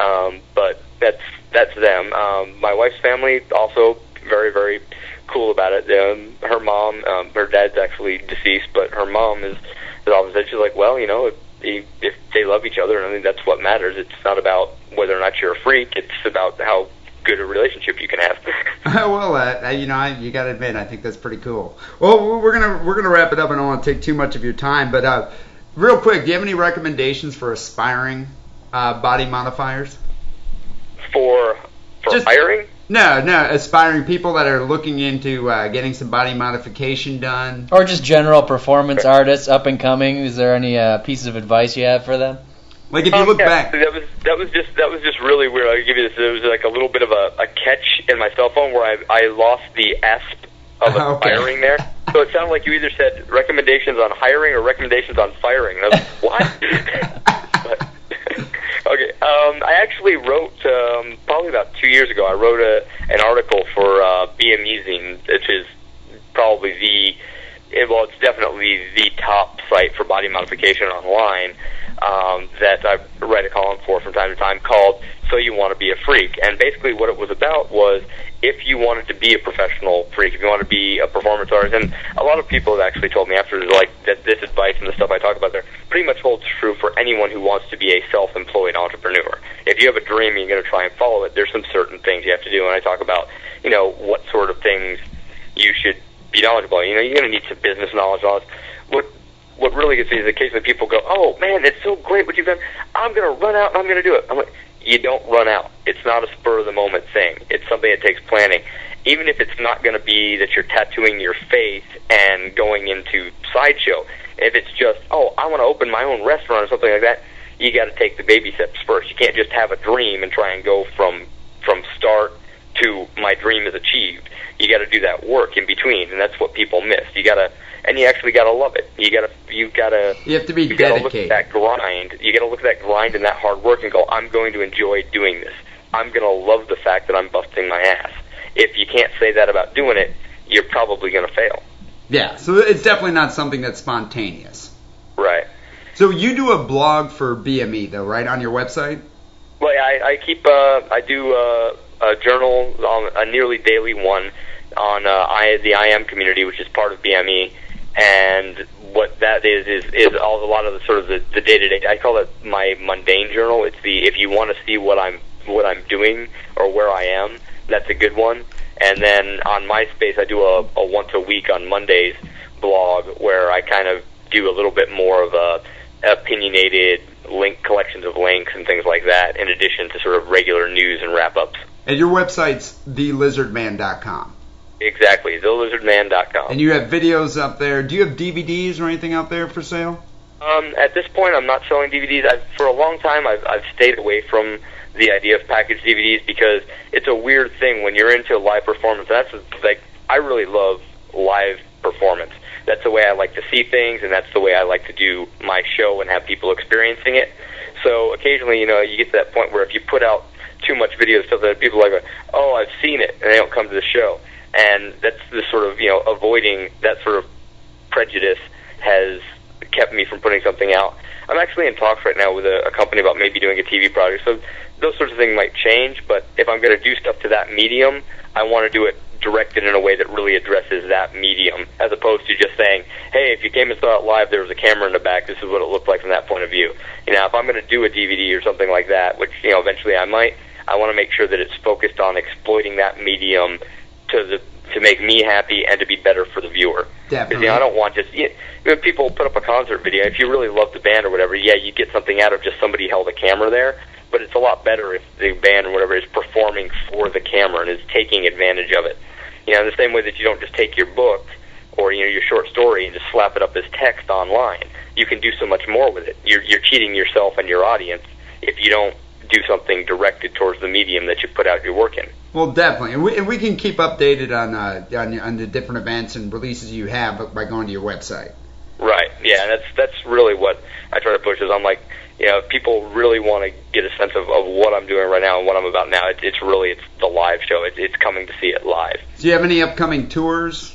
Speaker 3: Um, but that's that's them. Um, my wife's family also very very cool about it. Um, her mom, um, her dad's actually deceased, but her mom is has always said she's like, well, you know, they- if they love each other, and I think that's what matters. It's not about whether or not you're a freak. It's about how good a relationship you can have.
Speaker 2: well, uh, you know, I, you got to admit, I think that's pretty cool. Well, we're gonna we're gonna wrap it up. I don't want to take too much of your time, but uh, real quick, do you have any recommendations for aspiring uh, body modifiers?
Speaker 3: for for
Speaker 2: Just-
Speaker 3: hiring.
Speaker 2: No, no, aspiring people that are looking into uh, getting some body modification done.
Speaker 4: Or just general performance artists, up and coming. Is there any uh, pieces of advice you have for them?
Speaker 2: Like if you
Speaker 3: Um,
Speaker 2: look
Speaker 3: yeah,
Speaker 2: back,
Speaker 3: that was that was just that was just really weird. I'll give you this. It was like a little bit of a, a catch in my cell phone where I I lost the asp of
Speaker 2: Okay.
Speaker 3: aspiring there. So it sounded like you either said recommendations on hiring or recommendations on firing. And I was like, what? but, okay. Um, I actually wrote um, probably about two years ago. I wrote a an article for uh, BME Zine, which is probably the it, well, it's definitely the top site for body modification online um, that I write a column for from time to time called "So You Want to Be a Freak," and basically what it was about was if you wanted to be a professional freak, if you want to be a performance artist, and a lot of people have actually told me after like that this advice and the stuff I talk about there pretty much holds true anyone who wants to be a self-employed entrepreneur. If you have a dream you're going to try and follow it, there's some certain things you have to do, and I talk about you know what sort of things you should be knowledgeable. You know, you're going to need some business knowledge. What what really gets me is the case when people go, "Oh man, it's so great what you've done. I'm going to run out and I'm going to do it." I'm like, you don't run out. It's not a spur of the moment thing. It's something that takes planning. Even if it's not going to be that you're tattooing your face and going into sideshow. If it's just, oh, I want to open my own restaurant or something like that, you got to take the baby steps first. You can't just have a dream and try and go from from start to my dream is achieved. You got to do that work in between, and that's what people miss. You got to, and you actually got to love it. You got to, you got to,
Speaker 2: you have to be
Speaker 3: you got look at
Speaker 2: dedicated.
Speaker 3: that grind. You got to look at that grind and that hard work and go, I'm going to enjoy doing this. I'm going to love the fact that I'm busting my ass. If you can't say that about doing it, you're probably going to fail.
Speaker 2: Yeah, so it's definitely not something that's spontaneous.
Speaker 3: Right.
Speaker 2: So you do a blog for BME though, right, on your website?
Speaker 3: Well, yeah, I, I keep, uh, I do uh, a journal, um, a nearly daily one on uh, I, the IM community, which is part of BME, and what that is is is all a lot of the sort of the, the day-to-day. I call it my mundane journal. It's the if you want to see what I'm what I'm doing or where I am, that's a good one. And then on MySpace, I do a, a once a week on Mondays blog where I kind of do a little bit more of a opinionated link collections of links and things like that, in addition to sort of regular news and wrap ups.
Speaker 2: And your website's thelizardman.com.
Speaker 3: Exactly, thelizardman.com.
Speaker 2: And you have videos up there. Do you have DVDs or anything out there for sale?
Speaker 3: Um, at this point, I'm not selling DVDs. I've, for a long time, I've, I've stayed away from the idea of packaged DVDs because it's a weird thing when you're into live performance. That's like I really love live performance. That's the way I like to see things, and that's the way I like to do my show and have people experiencing it. So occasionally, you know, you get to that point where if you put out too much video stuff that people are like, oh, I've seen it, and they don't come to the show. And that's the sort of you know avoiding that sort of prejudice has kept me from putting something out. I'm actually in talks right now with a, a company about maybe doing a TV project. So those sorts of things might change, but if I'm going to do stuff to that medium, I want to do it directed in a way that really addresses that medium, as opposed to just saying, "Hey, if you came and saw it live, there was a camera in the back. This is what it looked like from that point of view." You know, if I'm going to do a DVD or something like that, which you know eventually I might, I want to make sure that it's focused on exploiting that medium to the to make me happy and to be better for the viewer. Because
Speaker 2: Definitely.
Speaker 3: you know, I don't want just you know, when people put up a concert video. If you really love the band or whatever, yeah, you get something out of just somebody held a camera there. But it's a lot better if the band or whatever is performing for the camera and is taking advantage of it. You know, in the same way that you don't just take your book or you know your short story and just slap it up as text online. You can do so much more with it. You're you're cheating yourself and your audience if you don't do something directed towards the medium that you put out your work in.
Speaker 2: Well, definitely, and we, and we can keep updated on uh, on, on the different events and releases you have by going to your website.
Speaker 3: Right. Yeah, and that's that's really what I try to push. Is I'm like, you know, if people really want to get a sense of, of what I'm doing right now and what I'm about now, it, it's really it's the live show. It's, it's coming to see it live.
Speaker 2: Do you have any upcoming tours?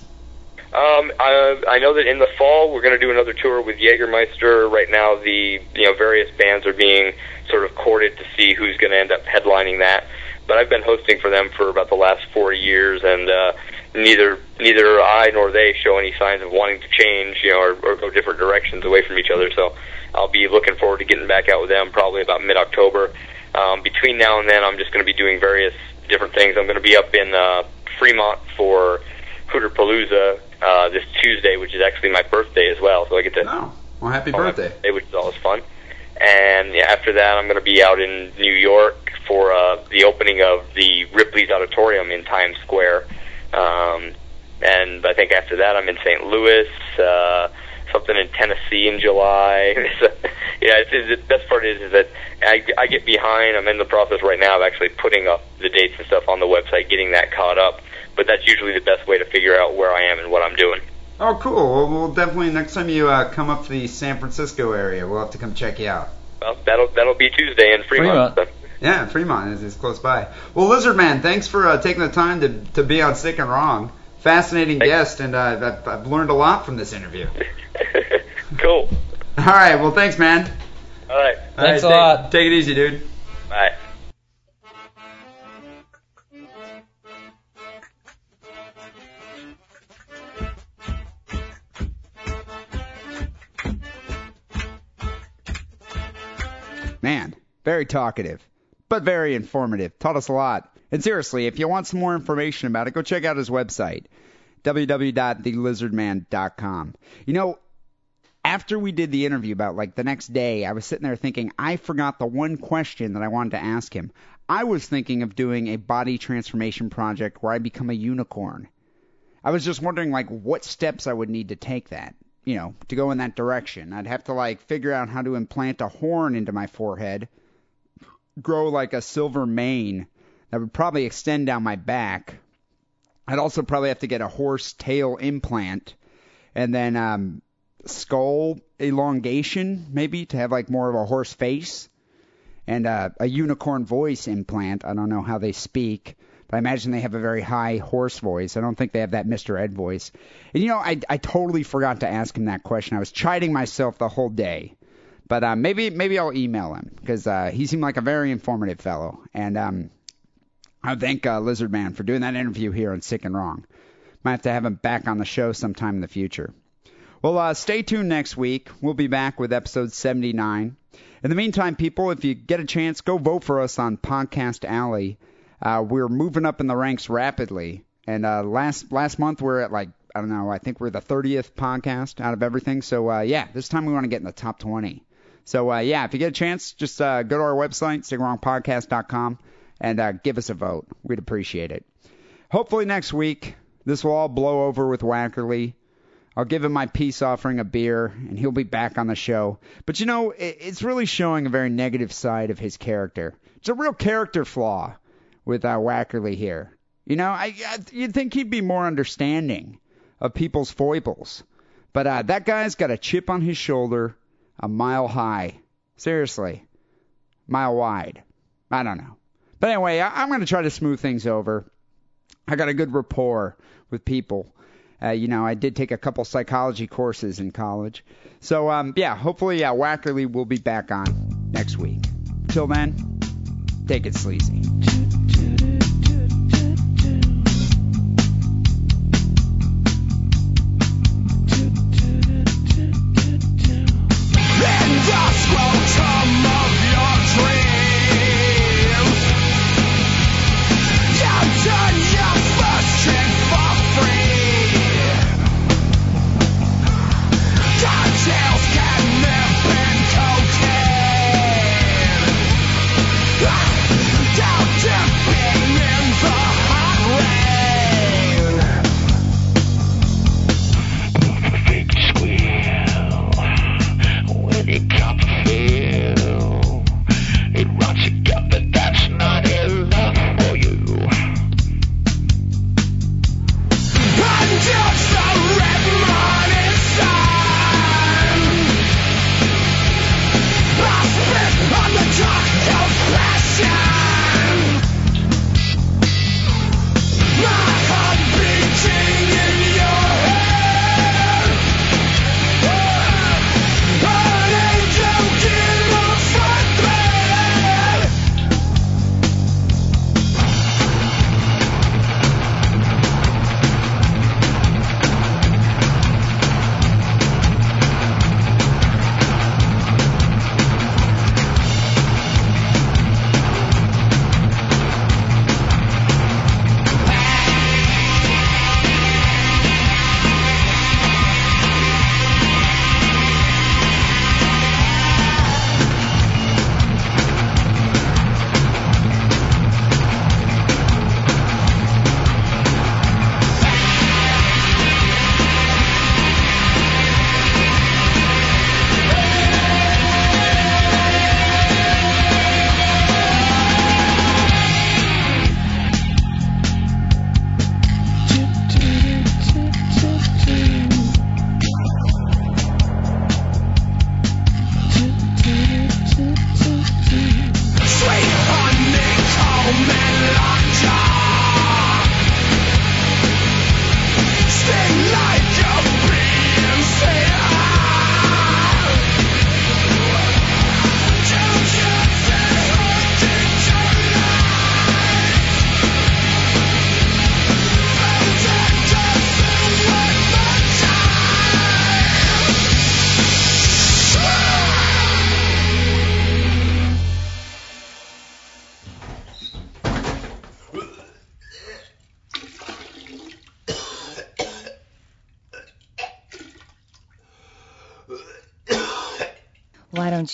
Speaker 3: Um, I, I know that in the fall we're going to do another tour with Jägermeister. Right now, the you know various bands are being sort of courted to see who's going to end up headlining that. But I've been hosting for them for about the last four years, and uh, neither neither I nor they show any signs of wanting to change, you know, or, or go different directions away from each other. So I'll be looking forward to getting back out with them probably about mid October. Um, between now and then, I'm just going to be doing various different things. I'm going to be up in uh, Fremont for Hooter Palooza uh, this Tuesday, which is actually my birthday as well. So I get to
Speaker 2: Oh, well, happy birthday.
Speaker 3: birthday, which is always fun. And after that, I'm going to be out in New York for uh, the opening of the Ripley's Auditorium in Times Square. Um, and I think after that, I'm in St. Louis, uh, something in Tennessee in July. Yeah, it's, it's, the best part is, is that I, I get behind. I'm in the process right now of actually putting up the dates and stuff on the website, getting that caught up. But that's usually the best way to figure out where I am and what I'm doing.
Speaker 2: Oh, cool. Well, we'll definitely next time you uh, come up to the San Francisco area, we'll have to come check you out.
Speaker 3: Well, that'll that'll be Tuesday in Fremont.
Speaker 4: Fremont.
Speaker 2: Yeah, Fremont is, is close by. Well, Lizard Man, thanks for uh, taking the time to to be on Sick and Wrong. Fascinating
Speaker 3: Thanks.
Speaker 2: guest, and uh, I've, I've learned a lot from this interview.
Speaker 3: cool.
Speaker 2: All right, well, thanks, man.
Speaker 3: All right.
Speaker 2: All
Speaker 4: Thanks
Speaker 2: right,
Speaker 4: a
Speaker 2: take-
Speaker 4: lot.
Speaker 2: Take it easy, dude.
Speaker 3: Bye.
Speaker 2: Man, very talkative, but very informative. Taught us a lot. And seriously, if you want some more information about it, go check out his website, www.thelizardman.com. You know, after we did the interview about like the next day, I was sitting there thinking I forgot the one question that I wanted to ask him. I was thinking of doing a body transformation project where I become a unicorn. I was just wondering like what steps I would need to take that, you know, to go in that direction. I'd have to like figure out how to implant a horn into my forehead, grow like a silver mane that would probably extend down my back. I'd also probably have to get a horse tail implant and then um skull elongation maybe to have like more of a horse face and uh, a unicorn voice implant. I don't know how they speak, I imagine they have a very high horse voice. I don't think they have that Mr. Ed voice. And you know, I I totally forgot to ask him that question. I was chiding myself the whole day. But uh, maybe maybe I'll email him because uh, he seemed like a very informative fellow, and um, I thank uh, Lizard Man for doing that interview here on Sick and Wrong. Might have to have him back on the show sometime in the future. Well, uh, stay tuned next week. We'll be back with episode 79. In the meantime, people, if you get a chance, go vote for us on Podcast Alley. Uh, we're moving up in the ranks rapidly, and uh, last last month we we're at like I don't know, I think we're the 30th podcast out of everything. So uh, yeah, this time we want to get in the top 20. So uh, yeah, if you get a chance, just uh, go to our website, sickandwrongpodcast.com, and uh, give us a vote. We'd appreciate it. Hopefully next week this will all blow over with Wackerly. I'll give him my peace offering a beer, and he'll be back on the show. But you know, it, it's really showing a very negative side of his character. It's a real character flaw with uh, Wackerly here. You know, I, I you'd think he'd be more understanding of people's foibles, but uh, that guy's got a chip on his shoulder, a mile high. Seriously, mile wide. I don't know. But anyway, I, I'm going to try to smooth things over. I got a good rapport with people. Uh, you know, I did take a couple psychology courses in college. So, um, yeah, hopefully uh, Wackerly will be back on next week. Till then, take it sleazy.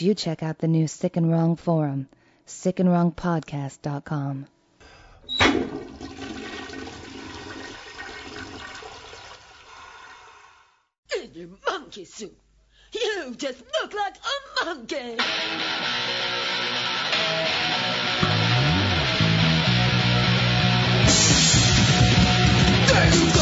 Speaker 5: you check out the new Sick and Wrong forum, sickandwrongpodcast.com.
Speaker 6: You monkey suit! You just look like a monkey!
Speaker 7: Damn.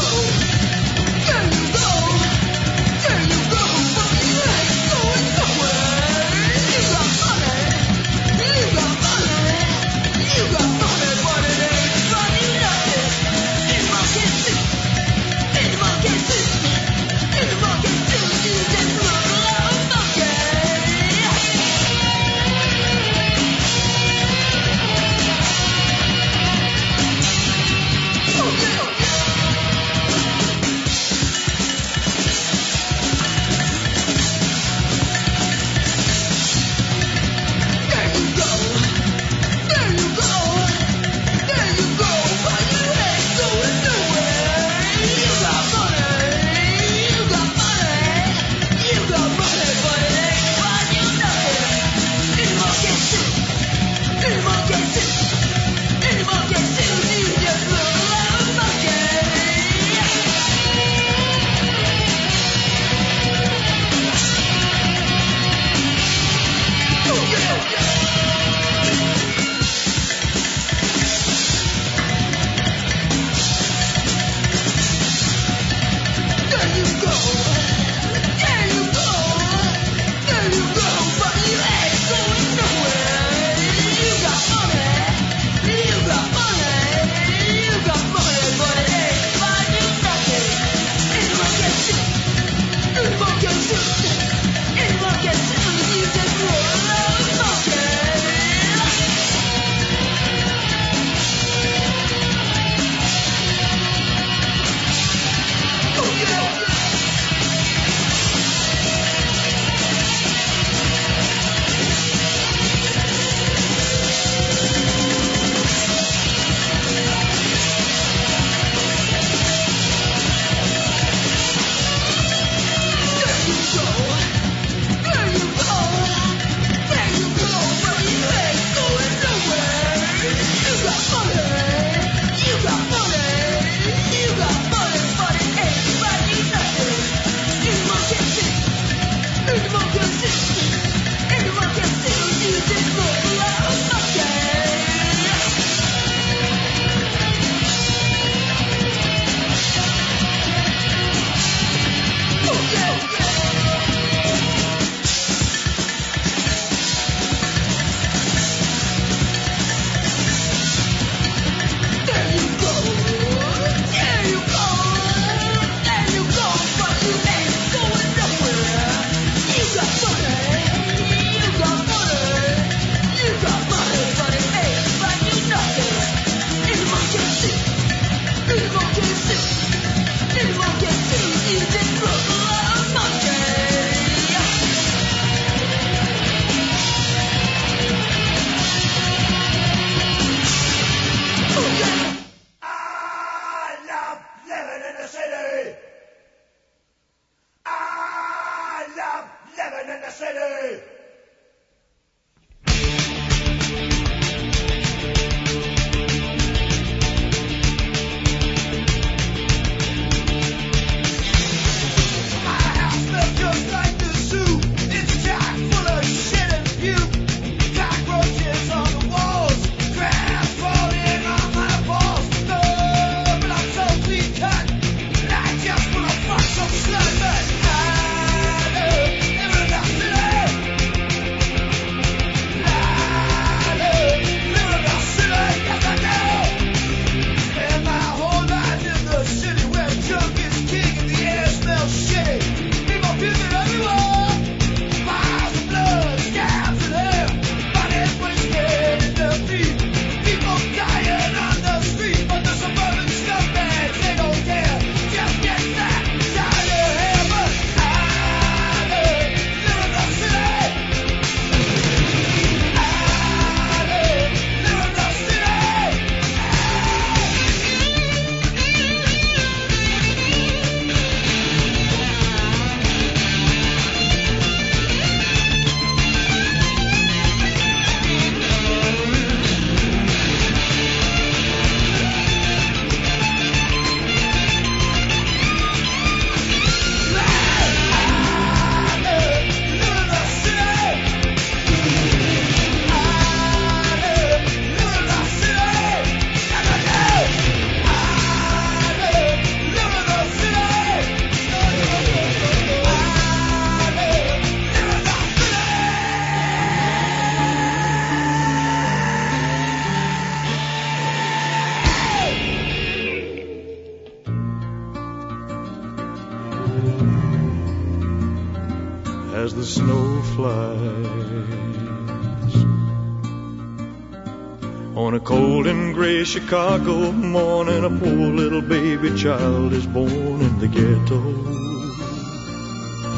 Speaker 7: Chicago morning, a poor little baby child is born in the ghetto.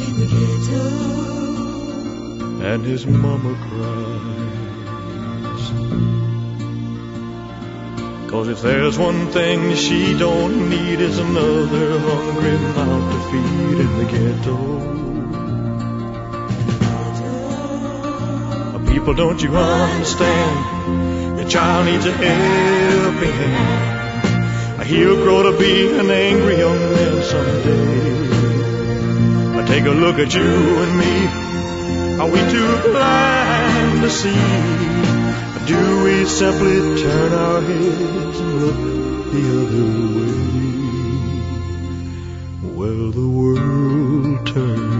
Speaker 6: In the ghetto.
Speaker 7: And his mama cries. Cause if there's one thing she don't need is another hungry mouth to feed in the ghetto. People, don't you understand? Child needs a helping hand. He'll grow to be an angry young man someday. Take a look at you and me. Are we too blind to see? Do we simply turn our heads and look the other way? Well, the world turns.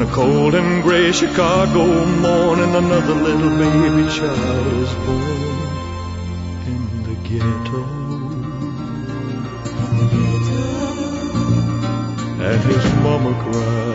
Speaker 7: on a cold and gray Chicago morning, another little baby child is born in the ghetto. And his mama cries.